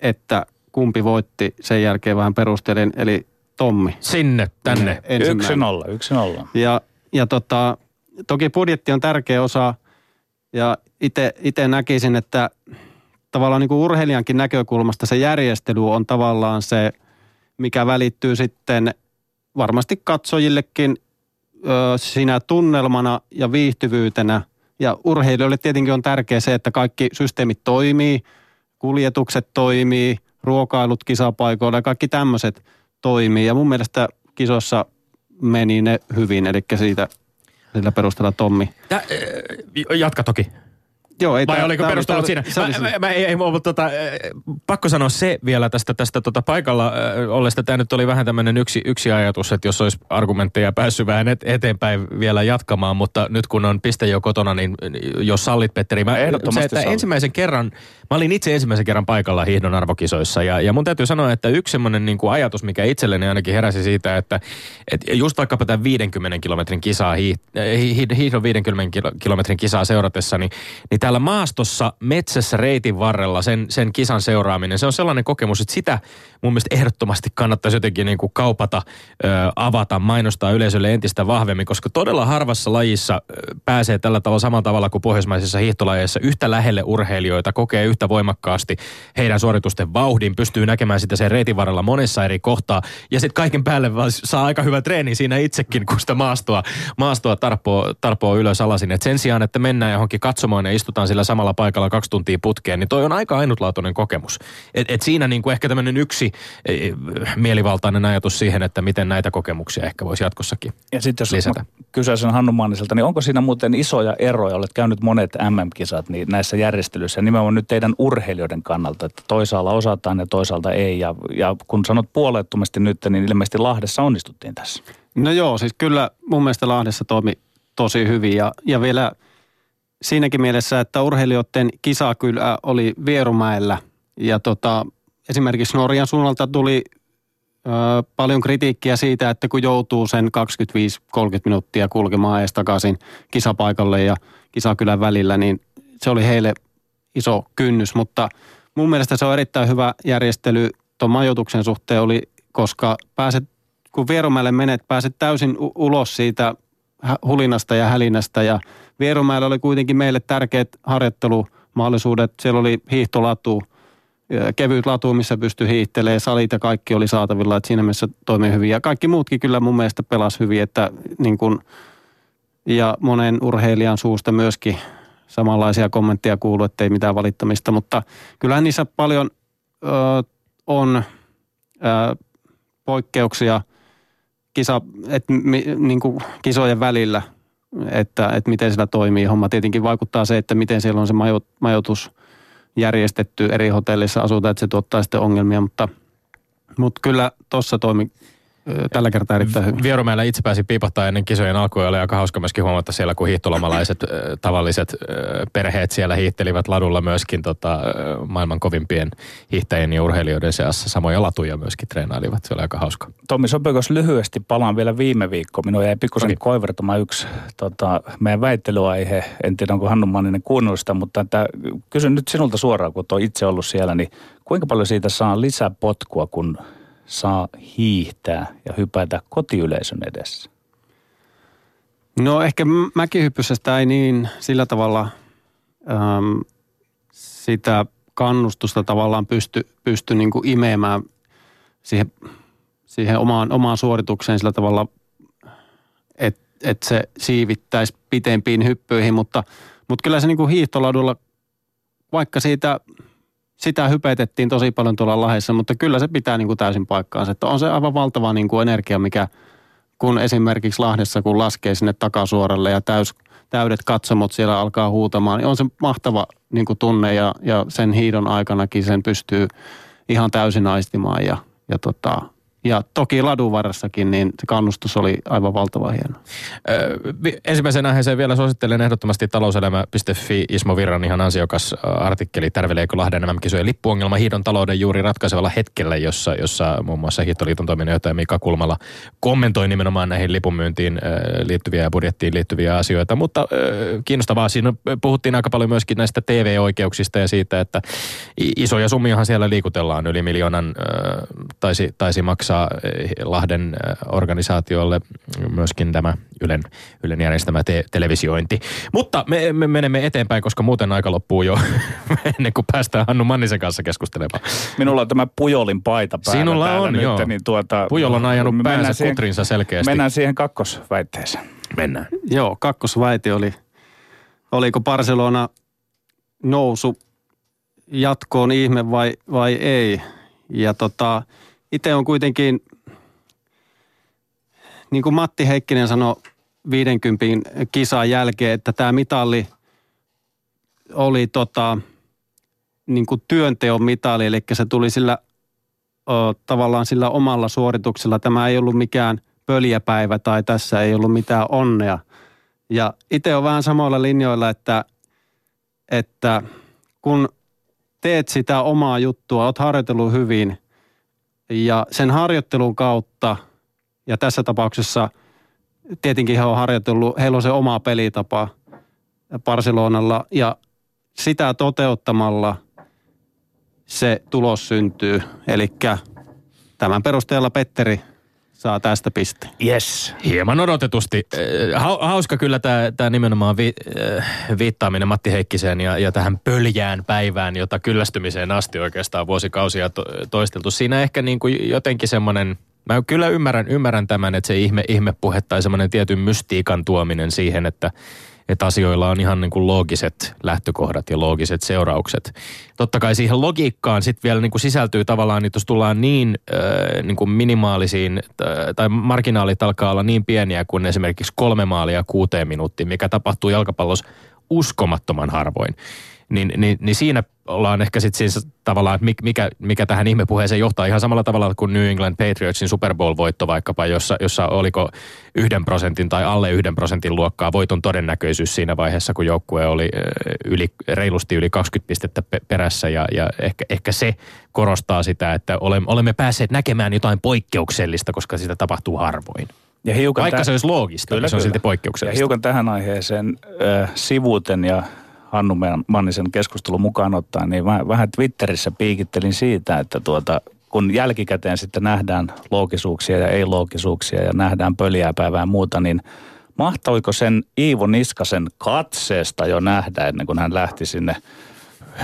S2: että kumpi voitti sen jälkeen vähän perustelin, eli Tommi.
S3: Sinne, tänne.
S1: Yksi nolla, yksi nolla.
S2: Ja, ja tota, toki budjetti on tärkeä osa ja itse näkisin, että tavallaan niin kuin urheilijankin näkökulmasta se järjestely on tavallaan se, mikä välittyy sitten varmasti katsojillekin ö, siinä tunnelmana ja viihtyvyytenä. Ja urheilijoille tietenkin on tärkeää se, että kaikki systeemit toimii, kuljetukset toimii, ruokailut kisapaikoilla ja kaikki tämmöiset toimii. Ja mun mielestä kisossa meni ne hyvin, eli siitä sillä perusteella Tommi.
S3: Tä, jatka toki.
S2: Joo, ei
S3: Vai
S2: tää-
S3: oliko
S2: tää
S3: perustelut
S2: oli-
S3: siinä?
S2: se oli
S3: Mä,
S2: siinä.
S3: mä, mä, ei, ei, mutta tota, äh, pakko sanoa se vielä tästä, tästä tota paikalla äh, ollesta. Tämä nyt oli vähän tämmöinen yksi, yksi ajatus, että jos olisi argumentteja päässyt vähän et, eteenpäin vielä jatkamaan, mutta nyt kun on piste jo kotona, niin jos sallit Petteri. Mä,
S1: Ehdottomasti
S3: se, että
S1: sallin.
S3: ensimmäisen kerran, mä olin itse ensimmäisen kerran paikalla hiihdon arvokisoissa ja, ja mun täytyy sanoa, että yksi semmoinen niin kuin ajatus, mikä itselleni ainakin heräsi siitä, että, että just vaikkapa tämän 50 kilometrin kisaa, hiih- hiihdon 50 kilo- kilometrin kisaa seuratessa, niin, niin täällä maastossa, metsässä, reitin varrella sen, sen kisan seuraaminen, se on sellainen kokemus, että sitä mun mielestä ehdottomasti kannattaisi jotenkin niin kuin kaupata, ö, avata, mainostaa yleisölle entistä vahvemmin, koska todella harvassa lajissa pääsee tällä tavalla samalla tavalla kuin pohjoismaisissa hiihtolajeissa yhtä lähelle urheilijoita, kokee yhtä voimakkaasti heidän suoritusten vauhdin, pystyy näkemään sitä sen reitin varrella monessa eri kohtaa ja sitten kaiken päälle saa aika hyvä treeni siinä itsekin, kun sitä maastoa, maastoa tarpoo, tarpoo ylös alasin. Et sen sijaan, että mennään johonkin katsomaan ja istutaan sillä samalla paikalla kaksi tuntia putkeen, niin toi on aika ainutlaatuinen kokemus. Et, et siinä niin kuin ehkä tämmöinen yksi eh, mielivaltainen ajatus siihen, että miten näitä kokemuksia ehkä voisi jatkossakin
S1: Ja sitten jos
S3: lisätä.
S1: kysäisen Hannu Manniselta, niin onko siinä muuten isoja eroja? Olet käynyt monet MM-kisat niin näissä järjestelyissä, nimenomaan nyt teidän urheilijoiden kannalta, että toisaalla osataan ja toisaalta ei. Ja, ja kun sanot puolettomasti nyt, niin ilmeisesti Lahdessa onnistuttiin tässä.
S2: No joo, siis kyllä mun mielestä Lahdessa toimi tosi hyvin ja, ja vielä siinäkin mielessä, että urheilijoiden kisakylä oli Vierumäellä. Ja tota, esimerkiksi Norjan suunnalta tuli ö, paljon kritiikkiä siitä, että kun joutuu sen 25-30 minuuttia kulkemaan ees takaisin kisapaikalle ja kisakylän välillä, niin se oli heille iso kynnys, mutta mun mielestä se on erittäin hyvä järjestely tuon majoituksen suhteen oli, koska pääset, kun Vierumäelle menet, pääset täysin u- ulos siitä hulinasta ja hälinästä ja Vierumäellä oli kuitenkin meille tärkeät harjoittelumahdollisuudet. Siellä oli hiihtolatu, kevyt latu, missä pystyi hiihtelemään, salit ja kaikki oli saatavilla, että siinä mielessä toimii hyvin. Ja kaikki muutkin kyllä mun mielestä pelas hyvin, että niin kuin, ja monen urheilijan suusta myöskin samanlaisia kommentteja kuuluu, että ei mitään valittamista, mutta kyllähän niissä paljon ö, on ö, poikkeuksia kisa, et, mi, niin kuin kisojen välillä, että, että miten siellä toimii homma. Tietenkin vaikuttaa se, että miten siellä on se majo, majoitus järjestetty eri hotellissa asutaan, että se tuottaa sitten ongelmia, mutta, mutta kyllä tuossa toimi tällä kertaa erittäin hyvin.
S3: Vierumäellä itse pääsi piipahtaa ennen kisojen alkua ja oli aika hauska myöskin huomata siellä, kun hiihtolomalaiset tavalliset perheet siellä hiihtelivät ladulla myöskin tota, maailman kovimpien hiihtäjien ja urheilijoiden seassa. Samoja latuja myöskin treenailivat. Se oli aika hauska.
S1: Tommi, sopiiko jos lyhyesti palaan vielä viime viikko? Minua jäi pikkusen
S3: Toki.
S1: koivertamaan yksi tota, meidän väittelyaihe. En tiedä, onko Hannu Manninen kuunnellut sitä, mutta että, kysyn nyt sinulta suoraan, kun olet itse ollut siellä, niin kuinka paljon siitä saa lisäpotkua, kun saa hiihtää ja hypätä kotiyleisön edessä?
S2: No ehkä mäkihyppysestä ei niin sillä tavalla äm, sitä kannustusta tavallaan pysty, pysty niin kuin imeämään siihen, siihen omaan, omaan suoritukseen sillä tavalla, että et se siivittäisi pitempiin hyppyihin, mutta, mutta kyllä se niin kuin hiihtoladulla, vaikka siitä sitä hypetettiin tosi paljon tuolla lahessa, mutta kyllä se pitää niin kuin täysin paikkaansa. Että on se aivan valtava niin kuin energia, mikä kun esimerkiksi Lahdessa, kun laskee sinne takasuoralle ja täys, täydet katsomot siellä alkaa huutamaan, niin on se mahtava niin kuin tunne ja, ja sen hiidon aikanakin sen pystyy ihan täysin aistimaan ja, ja, tota, Ja toki ladun varressakin, niin se kannustus oli aivan valtava hieno.
S3: Ö, vi- ensimmäisen aiheeseen vielä suosittelen ehdottomasti talouselämä.fi Ismo Virran ihan ansiokas artikkeli Tärveleekö Lahden MM-kisojen lippuongelma hiidon talouden juuri ratkaisevalla hetkellä, jossa, jossa muun muassa Hiihtoliiton toiminnanjohtaja Mika Kulmala kommentoi nimenomaan näihin lipunmyyntiin liittyviä ja budjettiin liittyviä asioita. Mutta kiinnostavaa, siinä puhuttiin aika paljon myöskin näistä TV-oikeuksista ja siitä, että isoja summiahan siellä liikutellaan. Yli miljoonan taisi, taisi maksaa eh, Lahden ö, organisaatiolle myöskin tämä Ylen, Ylen järjestämä te- televisiointi. Mutta me, me menemme eteenpäin, koska muuten aika loppuu jo ennen kuin päästään Hannu Mannisen kanssa keskustelemaan.
S1: Minulla on tämä Pujolin paita päällä
S3: Sinulla on,
S1: nyt,
S3: joo.
S1: Niin tuota,
S3: Pujol on ajanut
S1: mennään
S3: päänsä
S1: siihen-
S3: kutrinsa selkeästi.
S1: Mennään siihen kakkosväitteeseen.
S3: Mennään.
S2: Joo, kakkosväite oli, oliko Barcelona nousu jatkoon ihme vai, vai ei. Ja tota, itse on kuitenkin, niin kuin Matti Heikkinen sanoi 50 kisan jälkeen, että tämä mitalli oli tota, niin kuin työnteon mitali, eli se tuli sillä ö, tavallaan sillä omalla suorituksella. Tämä ei ollut mikään pöljäpäivä tai tässä ei ollut mitään onnea. Ja itse on vähän samoilla linjoilla, että, että kun teet sitä omaa juttua, oot harjoitellut hyvin ja sen harjoittelun kautta, ja tässä tapauksessa tietenkin he on harjoitellut, heillä on se oma pelitapa Barcelonalla ja sitä toteuttamalla se tulos syntyy. Eli tämän perusteella Petteri saa tästä pisteen.
S1: Yes.
S3: Hieman odotetusti. Eh, hau- Hauska kyllä tämä nimenomaan vi, eh, viittaaminen Matti Heikkiseen ja, ja tähän pöljään päivään, jota kyllästymiseen asti oikeastaan vuosikausia to, toisteltu. Siinä ehkä niin kuin jotenkin semmoinen, mä kyllä ymmärrän, ymmärrän tämän, että se ihme, ihmepuhe tai semmoinen tietyn mystiikan tuominen siihen, että että asioilla on ihan niin kuin loogiset lähtökohdat ja loogiset seuraukset. Totta kai siihen logiikkaan sitten vielä niin kuin sisältyy tavallaan, että jos tullaan niin, äh, niin kuin minimaalisiin, äh, tai marginaalit alkaa olla niin pieniä kuin esimerkiksi kolme maalia kuuteen minuuttiin, mikä tapahtuu jalkapallossa uskomattoman harvoin. Niin, niin, niin siinä ollaan ehkä sitten siis tavallaan, että mik- mikä, mikä tähän ihmepuheeseen johtaa ihan samalla tavalla kuin New England Patriotsin Super Bowl-voitto vaikkapa, jossa, jossa oliko yhden prosentin tai alle yhden prosentin luokkaa voiton todennäköisyys siinä vaiheessa, kun joukkue oli yli, reilusti yli 20 pistettä pe- perässä ja, ja ehkä, ehkä se korostaa sitä, että olemme, olemme päässeet näkemään jotain poikkeuksellista, koska sitä tapahtuu harvoin.
S1: Ja hiukan
S3: Vaikka
S1: tä-
S3: se olisi loogista,
S1: Kyllä,
S3: niin se on
S1: kyllä.
S3: silti
S1: Ja
S3: poikkeuksellista.
S1: hiukan tähän aiheeseen äh, sivuuten ja Hannu Mannisen keskustelun mukaan ottaen, niin mä vähän Twitterissä piikittelin siitä, että tuota, kun jälkikäteen sitten nähdään loogisuuksia ja ei-loogisuuksia ja nähdään pöljää päivää ja muuta, niin mahtoiko sen Iivo Niskasen katseesta jo nähdä ennen kuin hän lähti sinne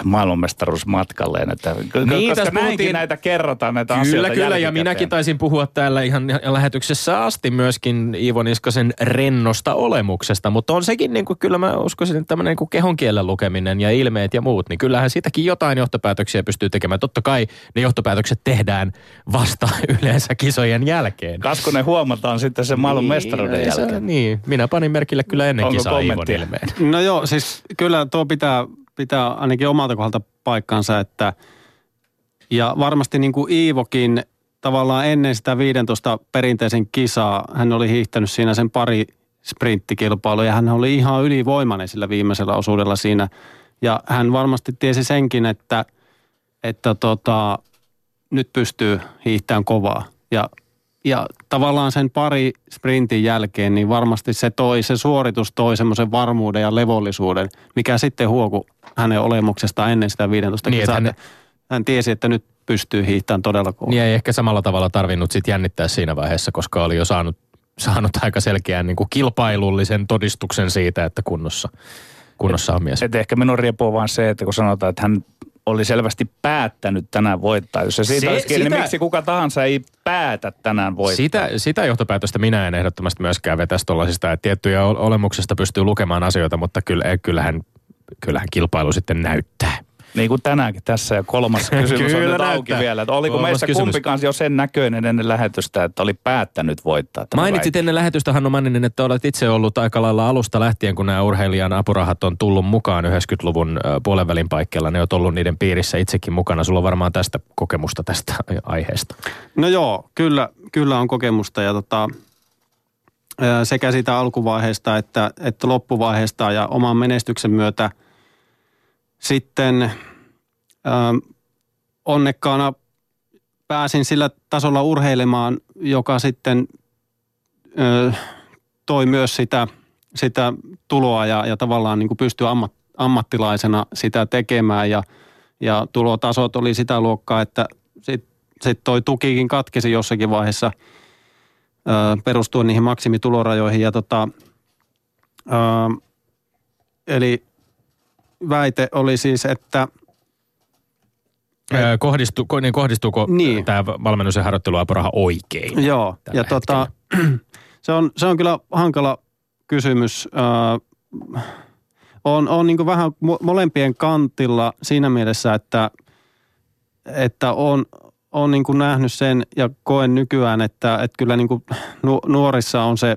S1: maailmanmestaruusmatkalleen, että
S3: Niin,
S1: koska
S3: tässä
S1: näinkin
S3: puhuttiin-
S1: näitä kerrotaan näitä
S3: Kyllä,
S1: asioita
S3: kyllä, ja minäkin taisin puhua täällä ihan lähetyksessä asti myöskin Iivo Niskasen rennosta olemuksesta, mutta on sekin niin kuin, kyllä mä uskoisin, että tämmöinen niin kehon kielen lukeminen ja ilmeet ja muut, niin kyllähän siitäkin jotain johtopäätöksiä pystyy tekemään. Totta kai ne johtopäätökset tehdään vasta yleensä kisojen jälkeen.
S1: Kaskunen huomataan sitten sen maailman mestaruuden
S3: Niin, se-
S1: jälkeen.
S3: Niin, minä panin merkille kyllä ennen
S1: Onko
S3: kisaa Iivon ilmeen.
S2: No joo, siis kyllä tuo pitää, pitää ainakin omalta kohdalta paikkansa, että ja varmasti niin kuin Iivokin tavallaan ennen sitä 15 perinteisen kisaa, hän oli hiihtänyt siinä sen pari sprinttikilpailua ja hän oli ihan ylivoimainen sillä viimeisellä osuudella siinä. Ja hän varmasti tiesi senkin, että, että tota, nyt pystyy hiihtämään kovaa. Ja, ja tavallaan sen pari sprintin jälkeen, niin varmasti se toi, se suoritus toi semmoisen varmuuden ja levollisuuden, mikä sitten huoku hänen olemuksestaan ennen sitä 15
S3: Niin,
S2: kisaa.
S3: hän-
S2: Hän... tiesi, että nyt pystyy hiihtämään todella kovaa.
S3: Niin ei ehkä samalla tavalla tarvinnut sit jännittää siinä vaiheessa, koska oli jo saanut, saanut aika selkeän niin kuin kilpailullisen todistuksen siitä, että kunnossa, kunnossa on mies.
S1: Et ehkä minun riepuu vaan se, että kun sanotaan, että hän oli selvästi päättänyt tänään voittaa. Jos se siitä
S3: Se-
S1: olisi kiinni,
S3: sitä-
S1: niin miksi kuka tahansa ei päätä tänään voittaa?
S3: Sitä, sitä johtopäätöstä minä en ehdottomasti myöskään vetäisi tuollaisista, että tiettyjä ol- olemuksesta pystyy lukemaan asioita, mutta kyllä, kyllähän, kyllähän kilpailu sitten näyttää.
S1: Niin kuin tänäänkin tässä ja kolmas kysymys on
S3: Kyllä
S1: nyt auki vielä. Että oliko
S3: Kolmas
S1: meistä
S3: kysymys.
S1: kumpikaan jo sen näköinen ennen lähetystä, että oli päättänyt voittaa
S3: Mainitsit ennen lähetystä Hannu Manninen, että olet itse ollut aika lailla alusta lähtien, kun nämä urheilijan apurahat on tullut mukaan 90-luvun ö, puolenvälin paikkeilla. Ne on ollut niiden piirissä itsekin mukana. Sulla on varmaan tästä kokemusta tästä aiheesta.
S2: No joo, kyllä, kyllä on kokemusta ja tota, sekä siitä alkuvaiheesta että, että loppuvaiheesta ja oman menestyksen myötä sitten ää, onnekkaana pääsin sillä tasolla urheilemaan, joka sitten ö, toi myös sitä, sitä tuloa ja, ja tavallaan niin pystyi ammat, ammattilaisena sitä tekemään. Ja, ja tulotasot oli sitä luokkaa, että sitten sit toi tukikin katkesi jossakin vaiheessa ö, perustuen niihin maksimitulorajoihin. Ja tota, ö, eli väite oli siis, että
S3: Ö, Kohdistuuko, niin kohdistuuko
S2: Niin.
S3: tämä valmennus- ja harjoitteluapuraha oikein?
S2: Joo, ja tota, se, on, se on kyllä hankala kysymys. Öö, on on niin vähän mo- molempien kantilla siinä mielessä, että, että on, on niin nähnyt sen ja koen nykyään, että, että kyllä niin nu, nuorissa on se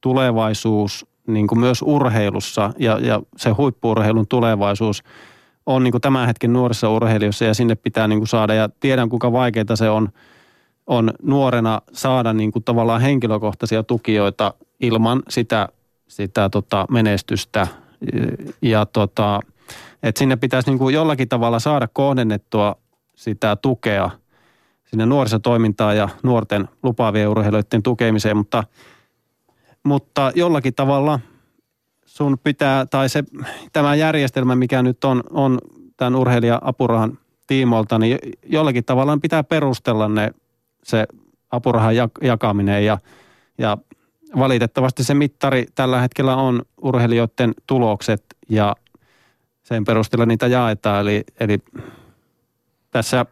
S2: tulevaisuus niin myös urheilussa ja, ja se huippuurheilun tulevaisuus on niin tämän hetken nuorissa urheilijoissa ja sinne pitää niin saada ja tiedän kuinka vaikeaa se on on nuorena saada niin kuin tavallaan henkilökohtaisia tukijoita ilman sitä, sitä tota menestystä. Ja tota, että sinne pitäisi niin kuin jollakin tavalla saada kohdennettua sitä tukea sinne nuorisotoimintaan ja nuorten lupaavien urheilijoiden tukemiseen, mutta, mutta jollakin tavalla sun pitää, tai se, tämä järjestelmä, mikä nyt on, on tämän urheilija-apurahan tiimoilta, niin jollakin tavalla pitää perustella ne se apurahan jak- jakaminen ja, ja valitettavasti se mittari tällä hetkellä on urheilijoiden tulokset ja sen perusteella niitä jaetaan. Eli, eli tässä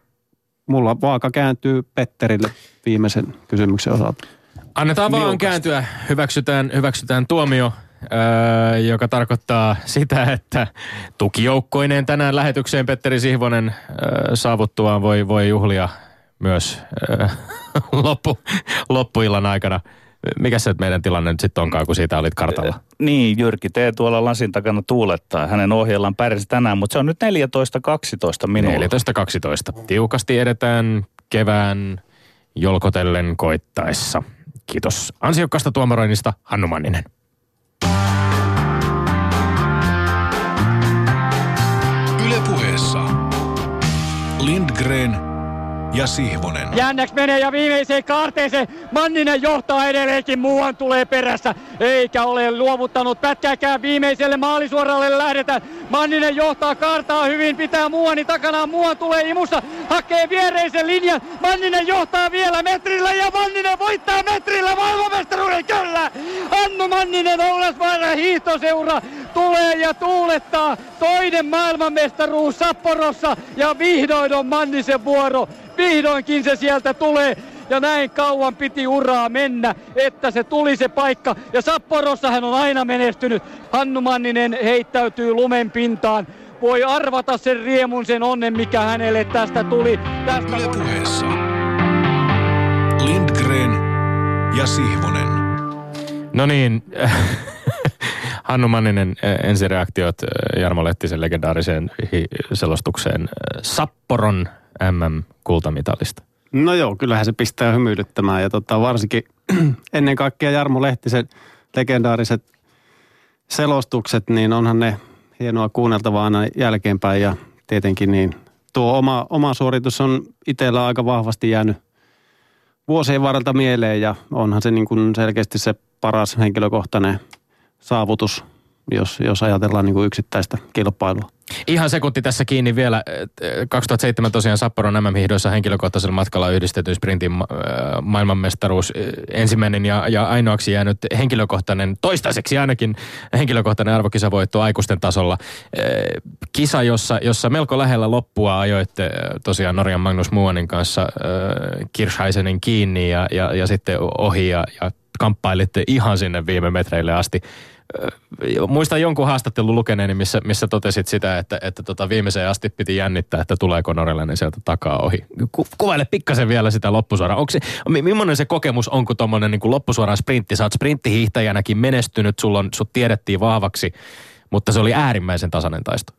S2: mulla vaaka kääntyy Petterille viimeisen kysymyksen osalta.
S3: Annetaan vaan
S2: Liukas.
S3: kääntyä. Hyväksytään, hyväksytään tuomio, öö, joka tarkoittaa sitä, että tukijoukkoineen tänään lähetykseen Petteri Sihvonen öö, saavuttuaan voi, voi juhlia myös öö, loppu, loppuillan aikana. Mikä se meidän tilanne nyt sitten onkaan, kun siitä olit kartalla?
S1: Niin, Jyrki T. tuolla lasin takana tuulettaa. Hänen ohjellaan pärjäsi tänään, mutta se on nyt 14.12 minulla.
S3: 14.12. Tiukasti edetään kevään jolkotellen koittaessa. Kiitos ansiokkaasta tuomaroinnista, Hannu Manninen.
S4: Ylepuheessa Lindgren ja Sihvonen.
S5: Jännäks menee ja viimeiseen kaarteeseen Manninen johtaa edelleenkin, muuan tulee perässä. Eikä ole luovuttanut pätkääkään viimeiselle maalisuoralle lähdetään. Manninen johtaa kaartaa hyvin, pitää muuani takanaan. Muuan tulee imussa, hakee viereisen linjan. Manninen johtaa vielä metrillä ja Manninen voittaa metrillä maailmanmestaruuden kyllä. Annu Manninen Oulasvaaran hiihtoseura tulee ja tuulettaa. Toinen maailmanmestaruus Sapporossa ja vihdoin on Mannisen vuoro. Vihdoinkin se sieltä tulee. Ja näin kauan piti uraa mennä, että se tuli se paikka. Ja Sapporossa hän on aina menestynyt. Hannu Manninen heittäytyy lumen pintaan. Voi arvata sen riemun, sen onnen, mikä hänelle tästä tuli. Tästä
S4: Ylepuheessa Lindgren ja Sihvonen.
S3: No niin, Hannu Manninen, eh, ensireaktiot eh, Jarmo Lehtisen legendaariseen selostukseen eh, Sapporon MM-kultamitalista.
S2: No joo, kyllähän se pistää hymyilyttämään ja tota, varsinkin ennen kaikkea Jarmo Lehtisen legendaariset selostukset, niin onhan ne hienoa kuunneltavaa aina jälkeenpäin ja tietenkin niin tuo oma, oma suoritus on itsellä aika vahvasti jäänyt vuosien varrelta mieleen ja onhan se niin kuin selkeästi se paras henkilökohtainen saavutus, jos, jos ajatellaan niin kuin yksittäistä kilpailua.
S3: Ihan sekunti tässä kiinni vielä. Eh, 2007 tosiaan Sapporon MM-hiihdoissa henkilökohtaisella matkalla yhdistetyn sprintin äh, maailmanmestaruus. eh, Ensimmäinen ja, ja ainoaksi jäänyt henkilökohtainen, toistaiseksi ainakin henkilökohtainen arvokisavoitto aikuisten tasolla. Kisa, jossa, jossa melko lähellä loppua ajoitte tosiaan Norjan Magnus Muanin kanssa äh, Kirchheisenin kiinni ja, ja, ja sitten ohi ja, ja kamppailitte ihan sinne viime metreille asti. Muistan jonkun haastattelun lukeneeni, missä, missä totesit sitä, että, että tota viimeiseen asti piti jännittää, että tuleeko Norjalainen sieltä takaa ohi. Ku, kuvaile pikkasen vielä sitä loppusuoraa. Onko se, millainen se kokemus on, kun tuommoinen niin loppusuoraan sprintti? Sä oot sprinttihiihtäjänäkin menestynyt, sulla on, sut tiedettiin vahvaksi, mutta se oli äärimmäisen tasainen taisto.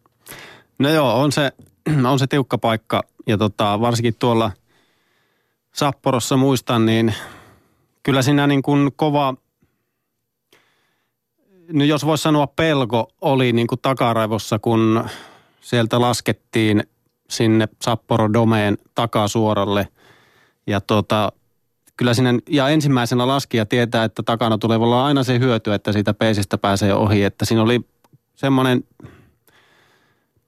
S2: No joo, on se, on se tiukka paikka ja tota, varsinkin tuolla Sapporossa muistan, niin kyllä siinä niin kuin kova, no jos voisi sanoa pelko, oli niin kuin takaraivossa, kun sieltä laskettiin sinne Sapporo Domeen takasuoralle. Ja tota, kyllä sinne, ja ensimmäisenä laskija tietää, että takana tulee olla aina se hyöty, että siitä peesistä pääsee ohi. Että siinä oli semmoinen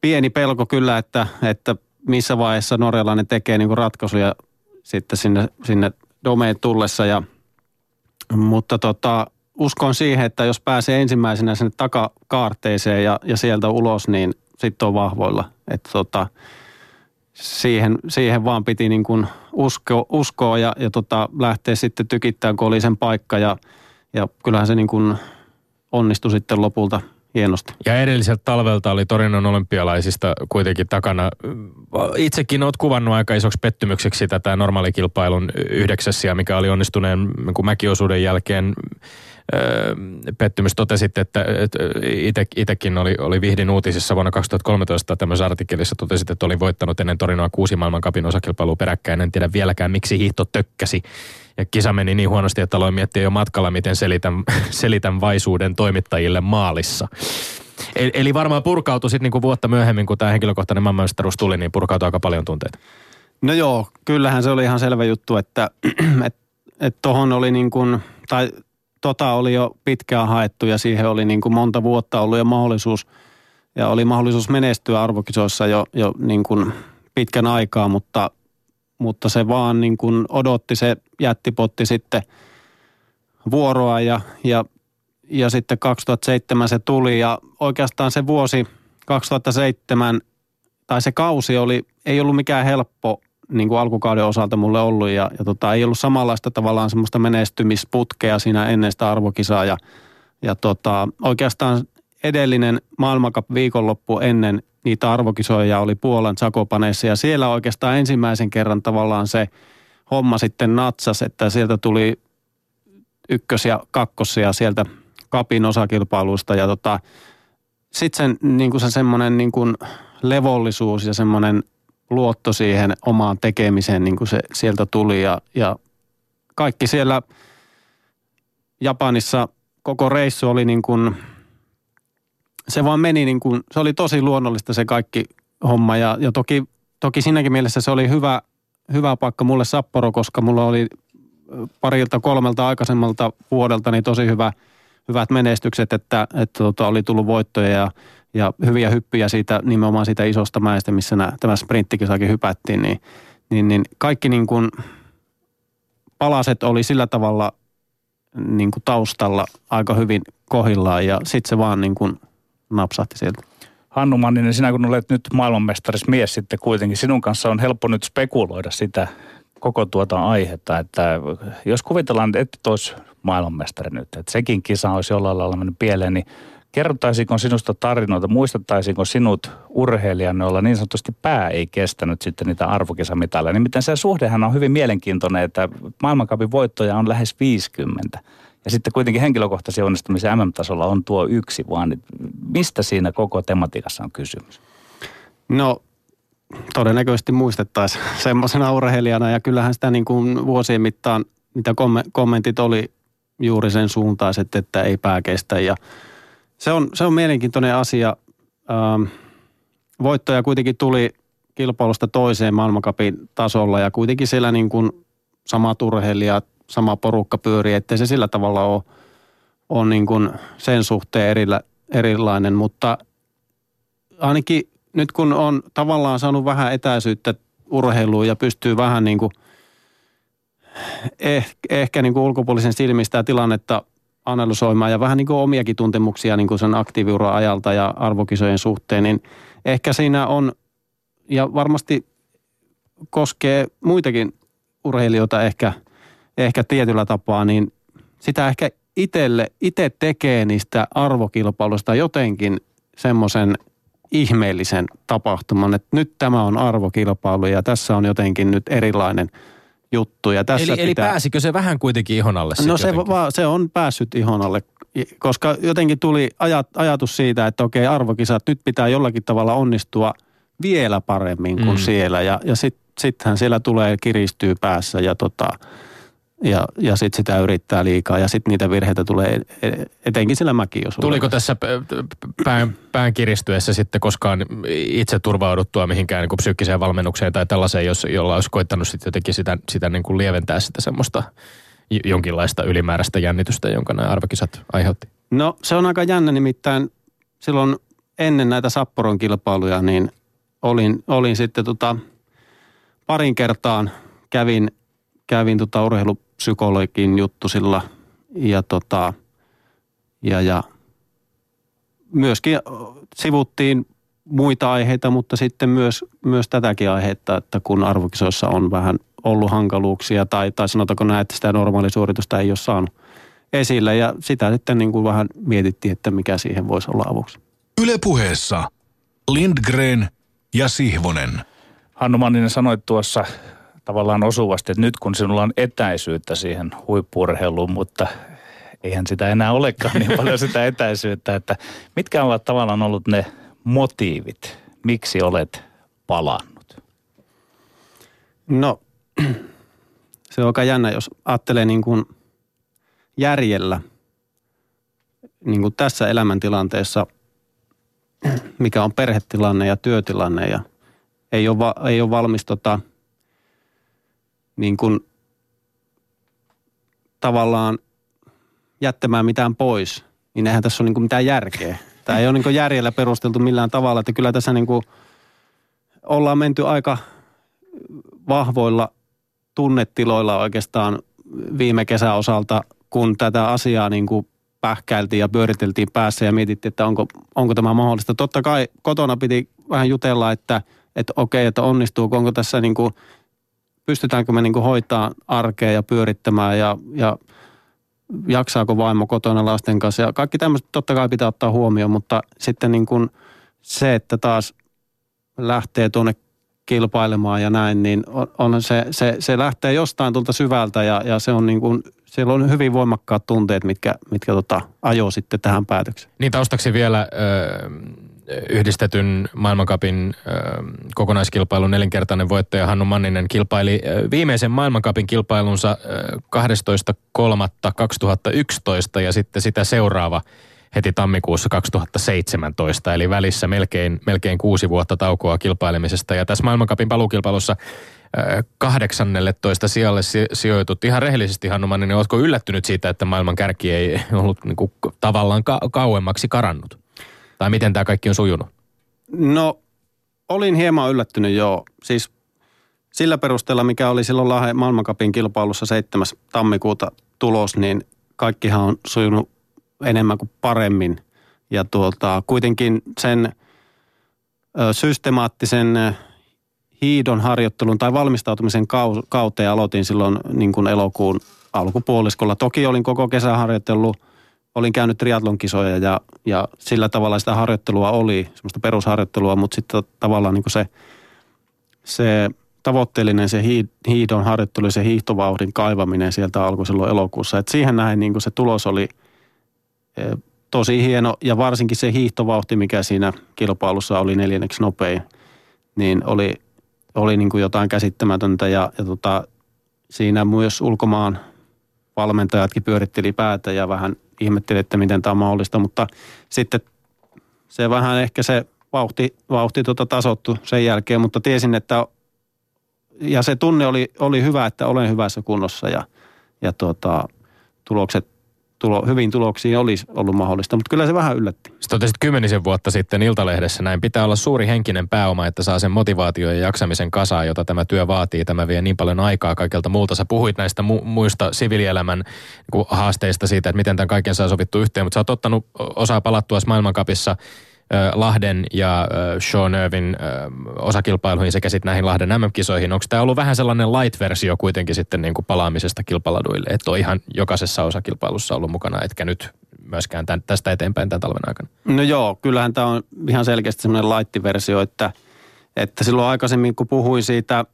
S2: pieni pelko kyllä, että, että missä vaiheessa norjalainen tekee niin ratkaisuja sitten sinne, sinne domeen tullessa. Ja, mutta tota, uskon siihen, että jos pääsee ensimmäisenä sinne takakaarteeseen ja, ja sieltä ulos, niin sitten on vahvoilla. Että tota, siihen, siihen vaan piti niin kuin usko, uskoa ja, ja tota, lähteä sitten tykittämään, kun oli sen paikka. Ja, ja kyllähän se niin kuin onnistui sitten lopulta – hienosti.
S3: Ja edelliseltä talvelta oli Torinon olympialaisista kuitenkin takana. Itsekin olet kuvannut aika isoksi pettymykseksi tätä normaalikilpailun yhdeksässiä, mikä oli onnistuneen niin mäkiosuuden jälkeen öö, pettymys. Totesit, että itsekin oli, oli Vihdin uutisissa vuonna 2013 tämmöisessä artikkelissa totesit, että oli voittanut ennen Torinoa kuusi maailmankapin osakilpailua peräkkäin. En tiedä vieläkään, miksi hiihto tökkäsi ja kisa meni niin huonosti, että aloin miettiä jo matkalla, miten selitän, selitän vaisuuden toimittajille maalissa. Eli, eli varmaan purkautui sitten niinku vuotta myöhemmin, kun tämä henkilökohtainen maailmanmestaruus tuli, niin purkautui aika paljon tunteita.
S2: No joo, kyllähän se oli ihan selvä juttu, että et, et tohon oli niin kuin, tai tota oli jo pitkään haettu ja siihen oli niin kuin monta vuotta ollut jo mahdollisuus ja oli mahdollisuus menestyä arvokisoissa jo, jo niin kuin pitkän aikaa, mutta mutta se vaan niin kuin odotti se jättipotti sitten vuoroa ja, ja, ja sitten 2007 se tuli ja oikeastaan se vuosi 2007 tai se kausi oli, ei ollut mikään helppo niin kuin alkukauden osalta mulle ollut ja, ja tota, ei ollut samanlaista tavallaan semmoista menestymisputkea siinä ennen sitä arvokisaa ja, ja tota, oikeastaan edellinen maailmankap viikonloppu ennen niitä arvokisoja oli Puolan Sakopaneessa ja siellä oikeastaan ensimmäisen kerran tavallaan se homma sitten natsas, että sieltä tuli ykkös- ja kakkosia sieltä kapin osakilpailuista ja tota, sitten niin kuin se semmoinen niin kuin levollisuus ja semmoinen luotto siihen omaan tekemiseen niin kuin se sieltä tuli ja, ja kaikki siellä Japanissa koko reissu oli niin kuin – se vaan meni niin kuin, se oli tosi luonnollista se kaikki homma ja, ja toki, toki siinäkin mielessä se oli hyvä, hyvä paikka mulle Sapporo, koska mulla oli parilta kolmelta aikaisemmalta vuodelta niin tosi hyvä, hyvät menestykset, että, että tota, oli tullut voittoja ja, ja hyviä hyppyjä siitä nimenomaan siitä isosta mäestä, missä nämä, tämä sprinttikisakin hypättiin, niin, niin, niin kaikki niin kuin palaset oli sillä tavalla niin kuin taustalla aika hyvin kohillaan ja sitten se vaan niin kuin napsahti sieltä.
S1: Hannu Manninen, sinä kun olet nyt maailmanmestaris mies sitten kuitenkin, sinun kanssa on helppo nyt spekuloida sitä koko tuota aihetta, että jos kuvitellaan, että et olisi maailmanmestari nyt, että sekin kisa olisi jollain lailla mennyt pieleen, niin kerrottaisiinko sinusta tarinoita, muistettaisiinko sinut urheilijana, jolla niin sanotusti pää ei kestänyt sitten niitä arvokisamitaleja. Nimittäin se suhdehan on hyvin mielenkiintoinen, että maailmankapin voittoja on lähes 50. Ja sitten kuitenkin henkilökohtaisen onnistumisen MM-tasolla on tuo yksi vaan. Mistä siinä koko tematiikassa on kysymys?
S2: No todennäköisesti muistettaisiin semmoisena urheilijana ja kyllähän sitä niin kuin vuosien mittaan, mitä kommentit oli juuri sen suuntaiset, että ei pää kestä ja se on, se on mielenkiintoinen asia. Ähm, voittoja kuitenkin tuli kilpailusta toiseen maailmankapin tasolla ja kuitenkin siellä niin kuin samat urheilijat sama porukka pyörii, ettei se sillä tavalla ole, ole niin kuin sen suhteen erillä, erilainen, mutta ainakin nyt kun on tavallaan saanut vähän etäisyyttä urheiluun ja pystyy vähän niin kuin eh, ehkä niin kuin ulkopuolisen silmistä tilannetta analysoimaan ja vähän niin kuin omiakin tuntemuksia niin kuin sen aktiiviuran ajalta ja arvokisojen suhteen, niin ehkä siinä on, ja varmasti koskee muitakin urheilijoita ehkä – ehkä tietyllä tapaa, niin sitä ehkä itselle, itse tekee niistä arvokilpailuista jotenkin semmoisen ihmeellisen tapahtuman, että nyt tämä on arvokilpailu ja tässä on jotenkin nyt erilainen juttu. Ja tässä
S3: Eli, eli
S2: pitää...
S3: pääsikö se vähän kuitenkin ihon alle
S2: No se, va, se on päässyt ihon alle, koska jotenkin tuli ajat, ajatus siitä, että okei arvokisat, nyt pitää jollakin tavalla onnistua vielä paremmin kuin
S3: mm.
S2: siellä. Ja, ja sitten sittenhän siellä tulee, kiristyy päässä ja, tota, ja, ja sitten sitä yrittää liikaa. Ja sitten niitä virheitä tulee e- etenkin sillä mäkiosuudella.
S3: Tuliko tässä pään, pään kiristyessä sitten koskaan itse turvauduttua mihinkään niin kuin psyykkiseen valmennukseen tai tällaiseen, jos, jolla olisi koittanut sitten jotenkin sitä, sitä niin kuin lieventää sitä semmoista jonkinlaista ylimääräistä jännitystä, jonka nämä arvokisat aiheutti?
S2: No se on aika jännä, nimittäin silloin ennen näitä Sapporon kilpailuja, niin olin, olin sitten tota, parin kertaan kävin, kävin tota urheilupsykologin juttusilla ja, tota, ja, ja myöskin sivuttiin muita aiheita, mutta sitten myös, myös tätäkin aihetta, että kun arvokisoissa on vähän ollut hankaluuksia tai, tai sanotaanko näin, että sitä normaalisuoritusta ei ole saanut esille ja sitä sitten niin kuin vähän mietittiin, että mikä siihen voisi olla avuksi.
S4: Ylepuheessa Lindgren ja Sihvonen.
S1: Hannu Manninen sanoi tuossa tavallaan osuvasti, että nyt kun sinulla on etäisyyttä siihen huippurheiluun, mutta eihän sitä enää olekaan niin paljon sitä etäisyyttä, että mitkä ovat tavallaan ollut ne motiivit, miksi olet palannut?
S2: No, se on aika jännä, jos ajattelee niin kuin järjellä niin kuin tässä elämäntilanteessa, mikä on perhetilanne ja työtilanne ja ei ole, va, ei ole valmis tota, niin kuin tavallaan jättämään mitään pois, niin eihän tässä ole niin kuin mitään järkeä. Tämä ei ole niin kuin järjellä perusteltu millään tavalla, että kyllä tässä niin kuin ollaan menty aika vahvoilla tunnetiloilla oikeastaan viime kesän osalta, kun tätä asiaa niin kuin pähkäiltiin ja pyöriteltiin päässä ja mietittiin, että onko, onko tämä mahdollista. Totta kai kotona piti vähän jutella, että, että okei, että onnistuuko, onko tässä niin kuin, pystytäänkö me niin kuin hoitaa arkea ja pyörittämään ja, ja jaksaako vaimo kotona lasten kanssa. Ja kaikki tämmöistä totta kai pitää ottaa huomioon, mutta sitten niin kuin se, että taas lähtee tuonne kilpailemaan ja näin, niin on, on se, se, se, lähtee jostain tuolta syvältä ja, ja se on niin kuin, siellä on hyvin voimakkaat tunteet, mitkä, mitkä tota, ajoo sitten tähän päätökseen.
S3: Niin taustaksi vielä ö, yhdistetyn maailmankapin kokonaiskilpailun nelinkertainen voittaja Hannu Manninen kilpaili viimeisen maailmankapin kilpailunsa ö, 12.3.2011 ja sitten sitä seuraava heti tammikuussa 2017, eli välissä melkein, melkein kuusi vuotta taukoa kilpailemisesta. Ja tässä maailmankapin paluukilpailussa ö, 18 sijalle si- sijoitut. Ihan rehellisesti Hannu Manninen, oletko yllättynyt siitä, että maailman kärki ei ollut niin kuin, tavallaan ka- kauemmaksi karannut? Tai miten tämä kaikki on sujunut?
S2: No, olin hieman yllättynyt joo. Siis sillä perusteella, mikä oli silloin Lahden maailmankapin kilpailussa 7. tammikuuta tulos, niin kaikkihan on sujunut enemmän kuin paremmin. Ja tuota, kuitenkin sen ö, systemaattisen hiidon harjoittelun tai valmistautumisen kau- kauteen aloitin silloin niin kuin elokuun alkupuoliskolla. Toki olin koko kesän harjoitellut, olin käynyt triatlonkisoja ja, ja sillä tavalla sitä harjoittelua oli, semmoista perusharjoittelua, mutta sitten tavallaan niin se, se tavoitteellinen se hii- hiidon harjoittelu se hiihtovauhdin kaivaminen sieltä alkoi silloin elokuussa. Et siihen näin niin se tulos oli e, tosi hieno ja varsinkin se hiihtovauhti, mikä siinä kilpailussa oli neljänneksi nopein, niin oli, oli niin jotain käsittämätöntä ja, ja tota, siinä myös ulkomaan valmentajatkin pyöritteli päätä ja vähän ihmetteli, että miten tämä on mahdollista, mutta sitten se vähän ehkä se vauhti, vauhti tota tasottu sen jälkeen, mutta tiesin, että ja se tunne oli, oli hyvä, että olen hyvässä kunnossa ja, ja tuota, tulokset, tulo, hyvin tuloksiin olisi ollut mahdollista, mutta kyllä se vähän yllätti.
S3: Sitten totesit kymmenisen vuotta sitten Iltalehdessä näin. Pitää olla suuri henkinen pääoma, että saa sen motivaatio ja jaksamisen kasaan, jota tämä työ vaatii. Tämä vie niin paljon aikaa kaikelta muulta. Sä puhuit näistä mu- muista siviilielämän niin haasteista siitä, että miten tämän kaiken saa sovittu yhteen, mutta sä oot ottanut osaa palattua maailmankapissa Lahden ja Sean Irvin osakilpailuihin sekä sitten näihin Lahden MM-kisoihin. Onko tämä ollut vähän sellainen light-versio kuitenkin sitten niin kuin palaamisesta kilpaladuille, että on ihan jokaisessa osakilpailussa ollut mukana, etkä nyt myöskään tämän, tästä eteenpäin tämän talven aikana?
S2: No joo, kyllähän tämä on ihan selkeästi semmoinen light-versio, että, että silloin aikaisemmin kun puhuin siitä,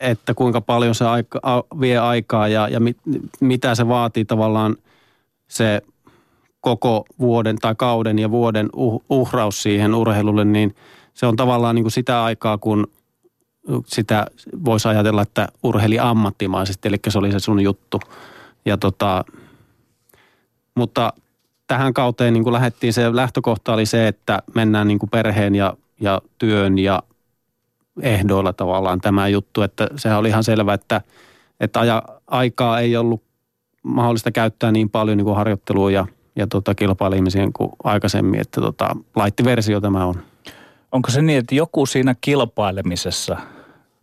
S2: että kuinka paljon se aika, vie aikaa ja, ja mit, mitä se vaatii tavallaan se koko vuoden tai kauden ja vuoden uh, uhraus siihen urheilulle, niin se on tavallaan niin kuin sitä aikaa, kun sitä voisi ajatella, että urheili ammattimaisesti, eli se oli se sun juttu. Ja tota, mutta tähän kauteen niin kuin lähdettiin, se lähtökohta oli se, että mennään niin kuin perheen ja, ja työn ja ehdoilla tavallaan tämä juttu, että sehän oli ihan selvä, että, että aja, aikaa ei ollut mahdollista käyttää niin paljon niin kuin harjoittelua ja ja tota, kilpailemiseen kuin aikaisemmin, että tota, laittiversio tämä on.
S1: Onko se niin, että joku siinä kilpailemisessa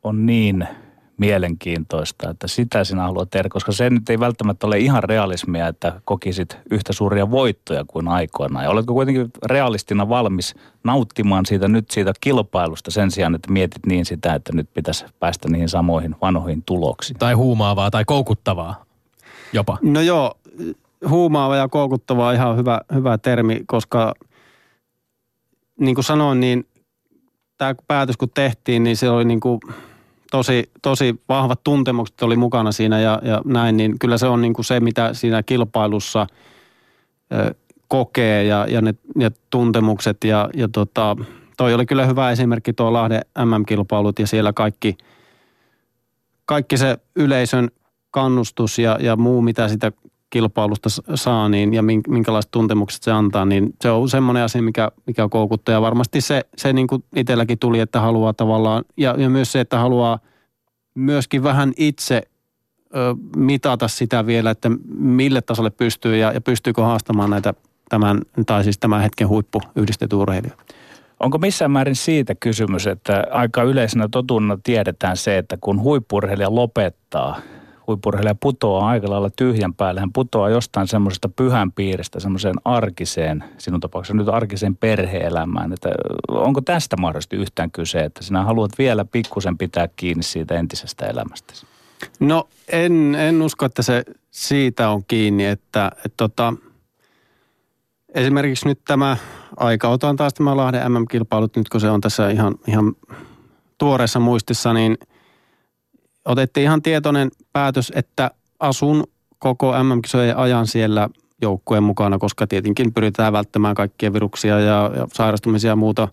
S1: on niin mielenkiintoista, että sitä sinä haluat tehdä, koska se nyt ei välttämättä ole ihan realismia, että kokisit yhtä suuria voittoja kuin aikoinaan. Ja oletko kuitenkin realistina valmis nauttimaan siitä nyt siitä kilpailusta sen sijaan, että mietit niin sitä, että nyt pitäisi päästä niihin samoihin vanhoihin tuloksiin?
S3: Tai huumaavaa tai koukuttavaa jopa.
S2: No joo, huumaava ja koukuttava on ihan hyvä, hyvä termi, koska niin kuin sanoin, niin tämä päätös kun tehtiin, niin se oli niin kuin tosi, tosi vahvat tuntemukset oli mukana siinä ja, ja näin, niin kyllä se on niin kuin se, mitä siinä kilpailussa ö, kokee ja, ja ne ja tuntemukset ja, ja tota, toi oli kyllä hyvä esimerkki tuo Lahden MM-kilpailut ja siellä kaikki, kaikki se yleisön kannustus ja, ja muu, mitä sitä kilpailusta saa niin, ja minkälaiset tuntemukset se antaa, niin se on semmoinen asia, mikä, mikä koukuttaa. Ja varmasti se, se niin kuin itselläkin tuli, että haluaa tavallaan, ja, ja myös se, että haluaa myöskin vähän itse ö, mitata sitä vielä, että mille tasolle pystyy ja, ja pystyykö haastamaan näitä tämän, tai siis tämän hetken huippu yhdistetty urheilijoita.
S1: Onko missään määrin siitä kysymys, että aika yleisenä totuna tiedetään se, että kun huippurheilija lopettaa – huippurheilija putoaa aika lailla tyhjän päälle. Hän putoaa jostain semmoisesta pyhän piiristä semmoiseen arkiseen, sinun tapauksessa nyt arkiseen perheelämään. Että onko tästä mahdollisesti yhtään kyse, että sinä haluat vielä pikkusen pitää kiinni siitä entisestä elämästä?
S2: No en, en usko, että se siitä on kiinni, että, että tota, esimerkiksi nyt tämä aika, otan taas tämä Lahden MM-kilpailut nyt kun se on tässä ihan, ihan tuoreessa muistissa, niin – otettiin ihan tietoinen päätös, että asun koko MM-kisojen ajan siellä joukkueen mukana, koska tietenkin pyritään välttämään kaikkia viruksia ja, ja sairastumisia ja muuta,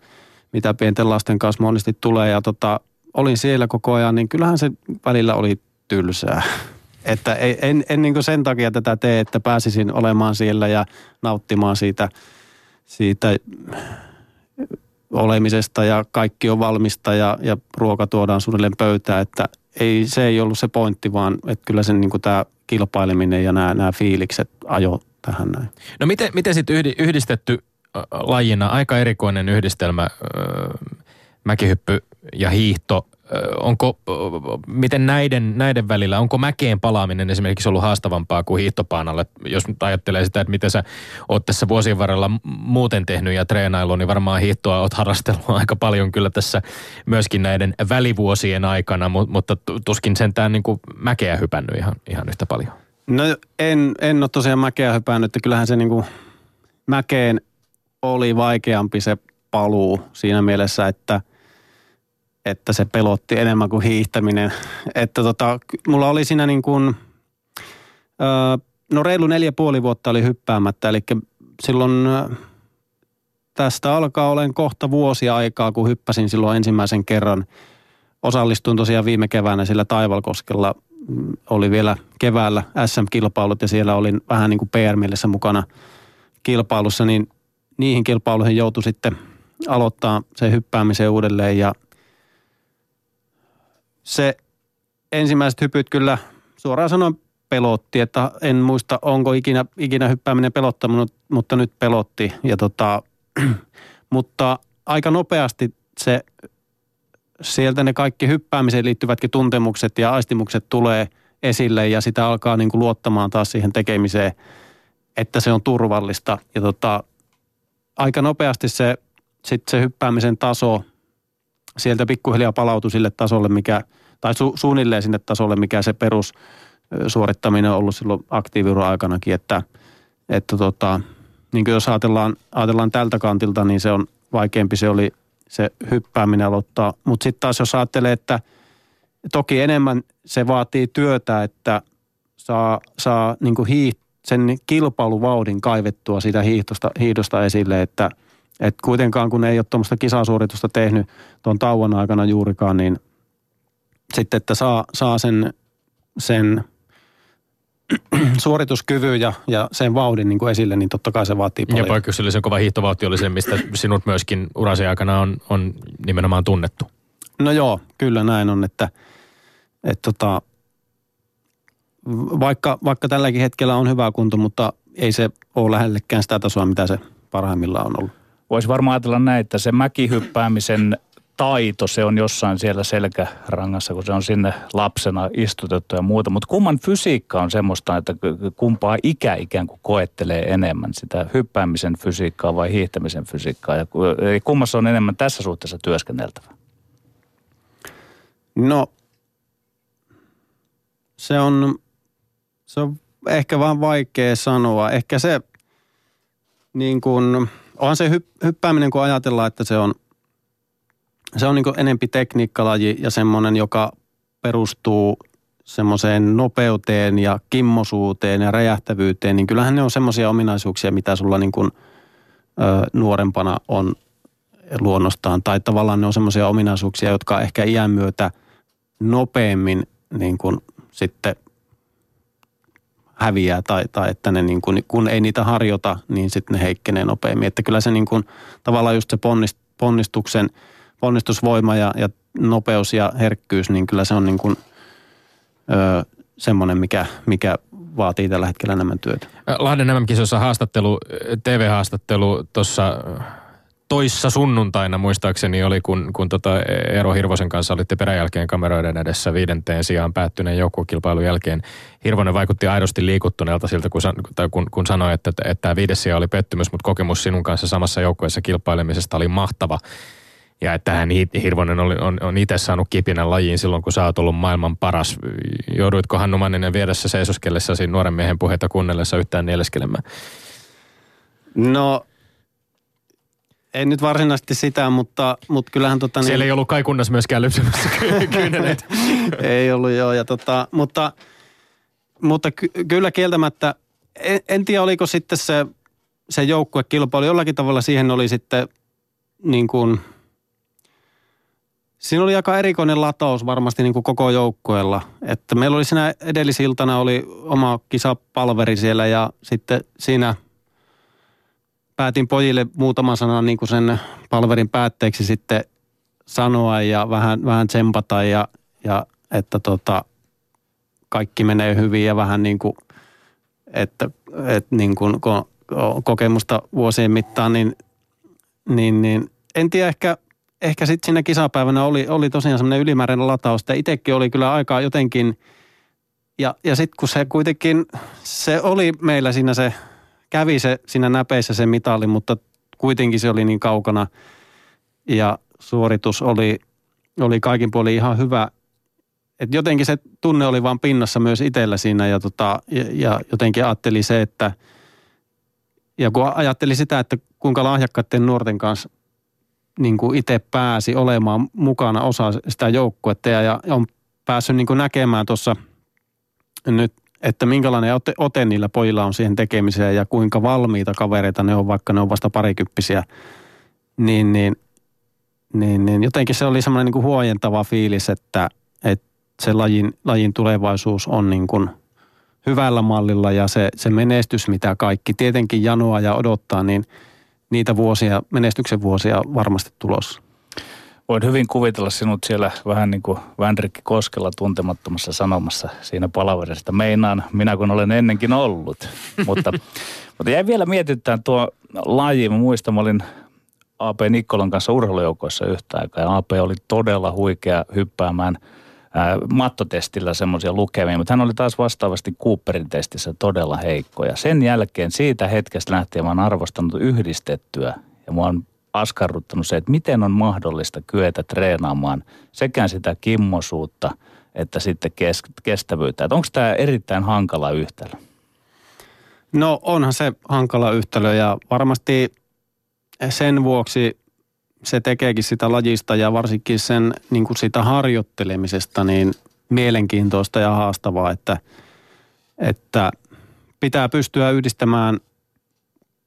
S2: mitä pienten lasten kanssa monesti tulee. Ja tota, olin siellä koko ajan, niin kyllähän se välillä oli tylsää. Että en, en, en niin sen takia tätä tee, että pääsisin olemaan siellä ja nauttimaan siitä, siitä olemisesta ja kaikki on valmista ja, ja ruoka tuodaan suunnilleen pöytään, että ei, se ei ollut se pointti, vaan että kyllä sen niin tämä kilpaileminen ja nämä, nämä fiilikset ajo tähän näin.
S3: No miten, miten sitten yhdistetty lajina, aika erikoinen yhdistelmä, mäkihyppy ja hiihto onko, miten näiden, näiden välillä, onko mäkeen palaaminen esimerkiksi ollut haastavampaa kuin hiihtopaanalle? Jos ajattelee sitä, että miten sä oot tässä vuosien varrella muuten tehnyt ja treenailu, niin varmaan hiihtoa oot harrastellut aika paljon kyllä tässä myöskin näiden välivuosien aikana, mutta tuskin sentään niin kuin mäkeä hypännyt ihan, ihan yhtä paljon.
S2: No en, en ole tosiaan mäkeä hypännyt, että kyllähän se niin kuin mäkeen oli vaikeampi se paluu siinä mielessä, että – että se pelotti enemmän kuin hiihtäminen. Että tota, mulla oli siinä niin kuin, no reilu neljä puoli vuotta oli hyppäämättä, eli silloin tästä alkaa olen kohta vuosia aikaa, kun hyppäsin silloin ensimmäisen kerran. Osallistuin tosiaan viime keväänä sillä Taivalkoskella, mm, oli vielä keväällä SM-kilpailut ja siellä olin vähän niin kuin PR-mielessä mukana kilpailussa, niin niihin kilpailuihin joutui sitten aloittaa se hyppäämisen uudelleen ja – se ensimmäiset hypyt kyllä suoraan sanoen pelotti, että en muista onko ikinä, ikinä hyppääminen pelottanut, mutta nyt pelotti. Ja tota, mutta aika nopeasti se, sieltä ne kaikki hyppäämiseen liittyvätkin tuntemukset ja aistimukset tulee esille ja sitä alkaa niin kuin luottamaan taas siihen tekemiseen, että se on turvallista. Ja tota, aika nopeasti se sitten se hyppäämisen taso sieltä pikkuhiljaa palautui sille tasolle, mikä, tai su, suunnilleen sinne tasolle, mikä se perus suorittaminen on ollut silloin aktiiviuran aikanakin, että, että tota, niin jos ajatellaan, ajatellaan tältä kantilta, niin se on vaikeampi se oli se hyppääminen aloittaa. Mutta sitten taas jos ajattelee, että toki enemmän se vaatii työtä, että saa, saa niin hiiht, sen kilpailuvauhdin kaivettua siitä hiihdosta, hiihdosta esille, että et kuitenkaan kun ei ole tuommoista kisasuoritusta tehnyt tuon tauon aikana juurikaan, niin sitten, että saa, saa sen, sen suorituskyvyn ja, ja sen vauhdin niin kuin esille, niin totta kai se vaatii paljon.
S3: Ja poikkeuksellisen kova hiihtovauhti oli se, mistä sinut myöskin urasi aikana on, on nimenomaan tunnettu.
S2: No joo, kyllä näin on, että, että tota, vaikka, vaikka tälläkin hetkellä on hyvä kunto, mutta ei se ole lähellekään sitä tasoa, mitä se parhaimmillaan on ollut.
S1: Voisi varmaan ajatella näin, että se mäkihyppäämisen taito, se on jossain siellä selkärangassa, kun se on sinne lapsena istutettu ja muuta. Mutta kumman fysiikka on semmoista, että kumpaa ikä ikään kuin koettelee enemmän, sitä hyppäämisen fysiikkaa vai hiihtämisen fysiikkaa. Ja kummassa on enemmän tässä suhteessa työskenneltävä?
S2: No, se on, se on ehkä vaan vaikea sanoa. Ehkä se, niin kuin, onhan se hyppääminen, kun ajatellaan, että se on – se on niin enempi tekniikkalaji ja semmoinen, joka perustuu semmoiseen nopeuteen ja kimmosuuteen ja räjähtävyyteen, niin kyllähän ne on semmoisia ominaisuuksia, mitä sulla niin kuin, ö, nuorempana on luonnostaan. Tai tavallaan ne on semmoisia ominaisuuksia, jotka ehkä iän myötä nopeammin niin kuin sitten häviää tai, tai että ne niin kuin, kun ei niitä harjoita, niin sitten ne heikkenee nopeammin. Että kyllä se niin kuin, tavallaan just se ponnist, ponnistuksen – ponnistusvoima ja, ja nopeus ja herkkyys, niin kyllä se on niin kuin, ö, semmoinen, mikä, mikä vaatii tällä hetkellä enemmän työtä.
S3: Lahden MM-kisossa haastattelu, TV-haastattelu tuossa toissa sunnuntaina muistaakseni oli, kun, kun tota Eero Hirvosen kanssa olitte peräjälkeen kameroiden edessä viidenteen sijaan päättyneen joukkuekilpailun jälkeen. Hirvonen vaikutti aidosti liikuttuneelta siltä, kun, tai kun, kun sanoi, että, että tämä viides sija oli pettymys, mutta kokemus sinun kanssa samassa joukkueessa kilpailemisesta oli mahtava. Ja että hän Hirvonen oli, on, on itse saanut kipinän lajiin silloin, kun sä oot ollut maailman paras. Jouduitko Hannu Manninen vieressä seisoskellessasi nuoren miehen puheita kuunnellessa yhtään nieleskelemään?
S2: No, ei nyt varsinaisesti sitä, mutta, mutta kyllähän tota...
S3: Niin, Siellä ei ollut kai kunnas myöskään lypsämässä kyyneleitä.
S2: ei ollut joo, ja tota, mutta, mutta ky- kyllä kieltämättä, en, en tiedä oliko sitten se, se joukkuekilpailu, jollakin tavalla siihen oli sitten niin kuin – Siinä oli aika erikoinen lataus varmasti niin kuin koko joukkueella. Että meillä oli siinä edellisiltana oli oma kisapalveri siellä ja sitten siinä päätin pojille muutaman sanan niin kuin sen palverin päätteeksi sitten sanoa ja vähän, vähän tsempata ja, ja että tota, kaikki menee hyvin ja vähän niin kuin, että, että niin kuin, kokemusta vuosien mittaan, niin, niin, niin en tiedä ehkä – ehkä sitten siinä kisapäivänä oli, oli tosiaan semmoinen ylimääräinen lataus, että itsekin oli kyllä aika jotenkin, ja, ja sitten kun se kuitenkin, se oli meillä siinä se, kävi se siinä näpeissä se mitali, mutta kuitenkin se oli niin kaukana, ja suoritus oli, oli kaikin puolin ihan hyvä. Et jotenkin se tunne oli vaan pinnassa myös itsellä siinä, ja, tota, ja, ja jotenkin ajatteli se, että, ja kun ajatteli sitä, että kuinka lahjakkaiden nuorten kanssa niin kuin itse pääsi olemaan mukana osa sitä joukkuetta ja, ja on päässyt niin kuin näkemään tuossa nyt, että minkälainen ote, ote niillä pojilla on siihen tekemiseen ja kuinka valmiita kavereita ne on, vaikka ne on vasta parikymppisiä, niin, niin, niin, niin jotenkin se oli semmoinen niin huojentava fiilis, että, että se lajin, lajin tulevaisuus on niin kuin hyvällä mallilla ja se, se menestys, mitä kaikki tietenkin janoa ja odottaa, niin – niitä vuosia, menestyksen vuosia varmasti tulossa.
S1: Voin hyvin kuvitella sinut siellä vähän niin kuin Vänrikki Koskella tuntemattomassa sanomassa siinä palaverista. Meinaan, minä kun olen ennenkin ollut. mutta, mutta jäi vielä mietittämään tuo laji. Mä muistan, mä olin AP Nikkolan kanssa urheilujoukoissa yhtä aikaa. Ja AP oli todella huikea hyppäämään – mattotestillä semmoisia lukemia, mutta hän oli taas vastaavasti Cooperin testissä todella heikko. Ja sen jälkeen siitä hetkestä lähtien mä oon arvostanut yhdistettyä ja mä oon askarruttanut se, että miten on mahdollista kyetä treenaamaan sekä sitä kimmosuutta että sitten kes- kestävyyttä. Onko tämä erittäin hankala yhtälö?
S2: No onhan se hankala yhtälö ja varmasti sen vuoksi se tekeekin sitä lajista ja varsinkin sen niin kuin sitä harjoittelemisesta niin mielenkiintoista ja haastavaa, että, että pitää pystyä yhdistämään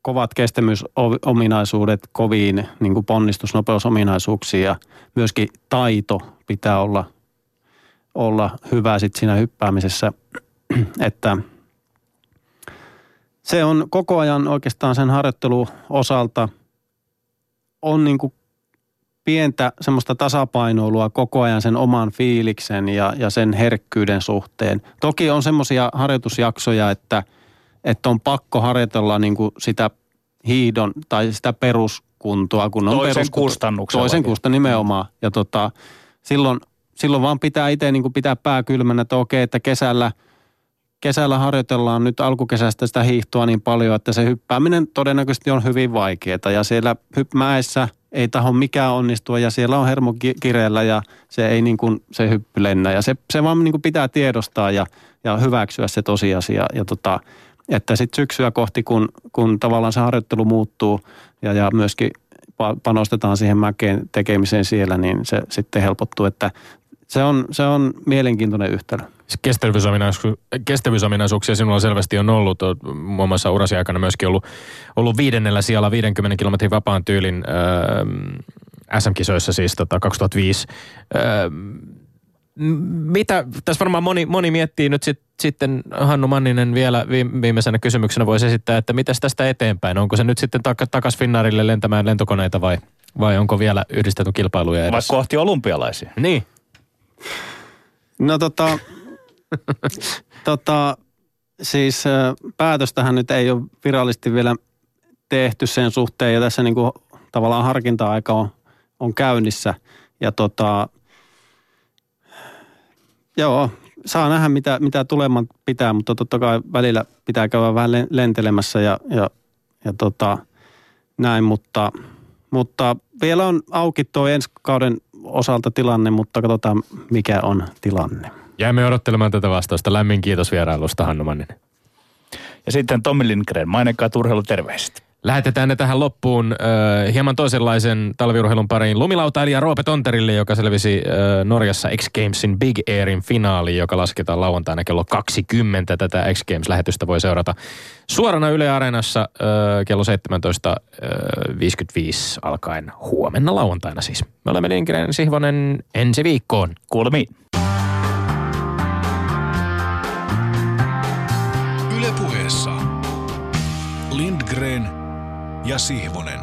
S2: kovat kestämyysominaisuudet koviin niin kuin ponnistusnopeusominaisuuksiin ja myöskin taito pitää olla, olla hyvä sitten siinä hyppäämisessä, että se on koko ajan oikeastaan sen harjoittelu osalta on niin kuin pientä semmoista tasapainoilua koko ajan sen oman fiiliksen ja, ja sen herkkyyden suhteen. Toki on semmoisia harjoitusjaksoja, että, että on pakko harjoitella niin kuin sitä hiidon tai sitä peruskuntoa. Kun on
S1: toisen kustannuksella.
S2: Toisen kustannuksen nimenomaan. Ja tota, silloin, silloin vaan pitää itse niin kuin pitää pää kylmänä, että okei, että kesällä – kesällä harjoitellaan nyt alkukesästä sitä hiihtoa niin paljon, että se hyppääminen todennäköisesti on hyvin vaikeaa. Ja siellä hyppmäessä ei taho mikään onnistua ja siellä on hermo kireellä ja se ei niin kuin se hyppy lennä. Ja se, se vaan niin kuin pitää tiedostaa ja, ja hyväksyä se tosiasia. Ja tota, että sitten syksyä kohti, kun, kun tavallaan se harjoittelu muuttuu ja, ja myöskin panostetaan siihen mäkeen tekemiseen siellä, niin se sitten helpottuu, että se on, se on mielenkiintoinen yhtälö.
S3: Kestävyysominaisuuksia, kestävyysominaisuuksia sinulla selvästi on ollut. Muun muassa urasi aikana myöskin ollut, ollut viidennellä siellä 50 kilometrin vapaan tyylin äh, SM-kisoissa siis tota, 2005. Äh, mitä, tässä varmaan moni, moni miettii nyt sit, sitten Hannu Manninen vielä viimeisenä kysymyksenä voisi esittää, että mitäs tästä eteenpäin? Onko se nyt sitten tak- takas Finnaarille lentämään lentokoneita vai, vai onko vielä yhdistetty kilpailuja edessä?
S1: Vai kohti olympialaisia?
S3: Niin.
S2: No tota, tota, siis päätöstähän nyt ei ole virallisesti vielä tehty sen suhteen ja tässä niin kuin tavallaan harkinta-aika on, on käynnissä. Ja tota, joo, saa nähdä mitä, mitä tuleman pitää, mutta totta kai välillä pitää käydä vähän lentelemässä ja, ja, ja tota, näin, mutta, mutta vielä on auki tuo ensi kauden osalta tilanne, mutta katsotaan mikä on tilanne.
S3: Jäämme odottelemaan tätä vastausta. Lämmin kiitos vierailusta, Hannu Manninen.
S1: Ja sitten Tommi Lindgren, mainekkaa urheiluterveiset.
S3: Lähetetään ne tähän loppuun äh, hieman toisenlaisen talviurheilun pariin lumilautailija Roope Tonterille, joka selvisi äh, Norjassa X Gamesin Big Airin finaaliin, joka lasketaan lauantaina kello 20. Tätä X Games-lähetystä voi seurata suorana Yle Areenassa äh, kello 17.55 äh, alkaen huomenna lauantaina siis. Me olemme Lindgren Sihvonen ensi viikkoon.
S1: Kuulemiin.
S4: Ja Sihvonen.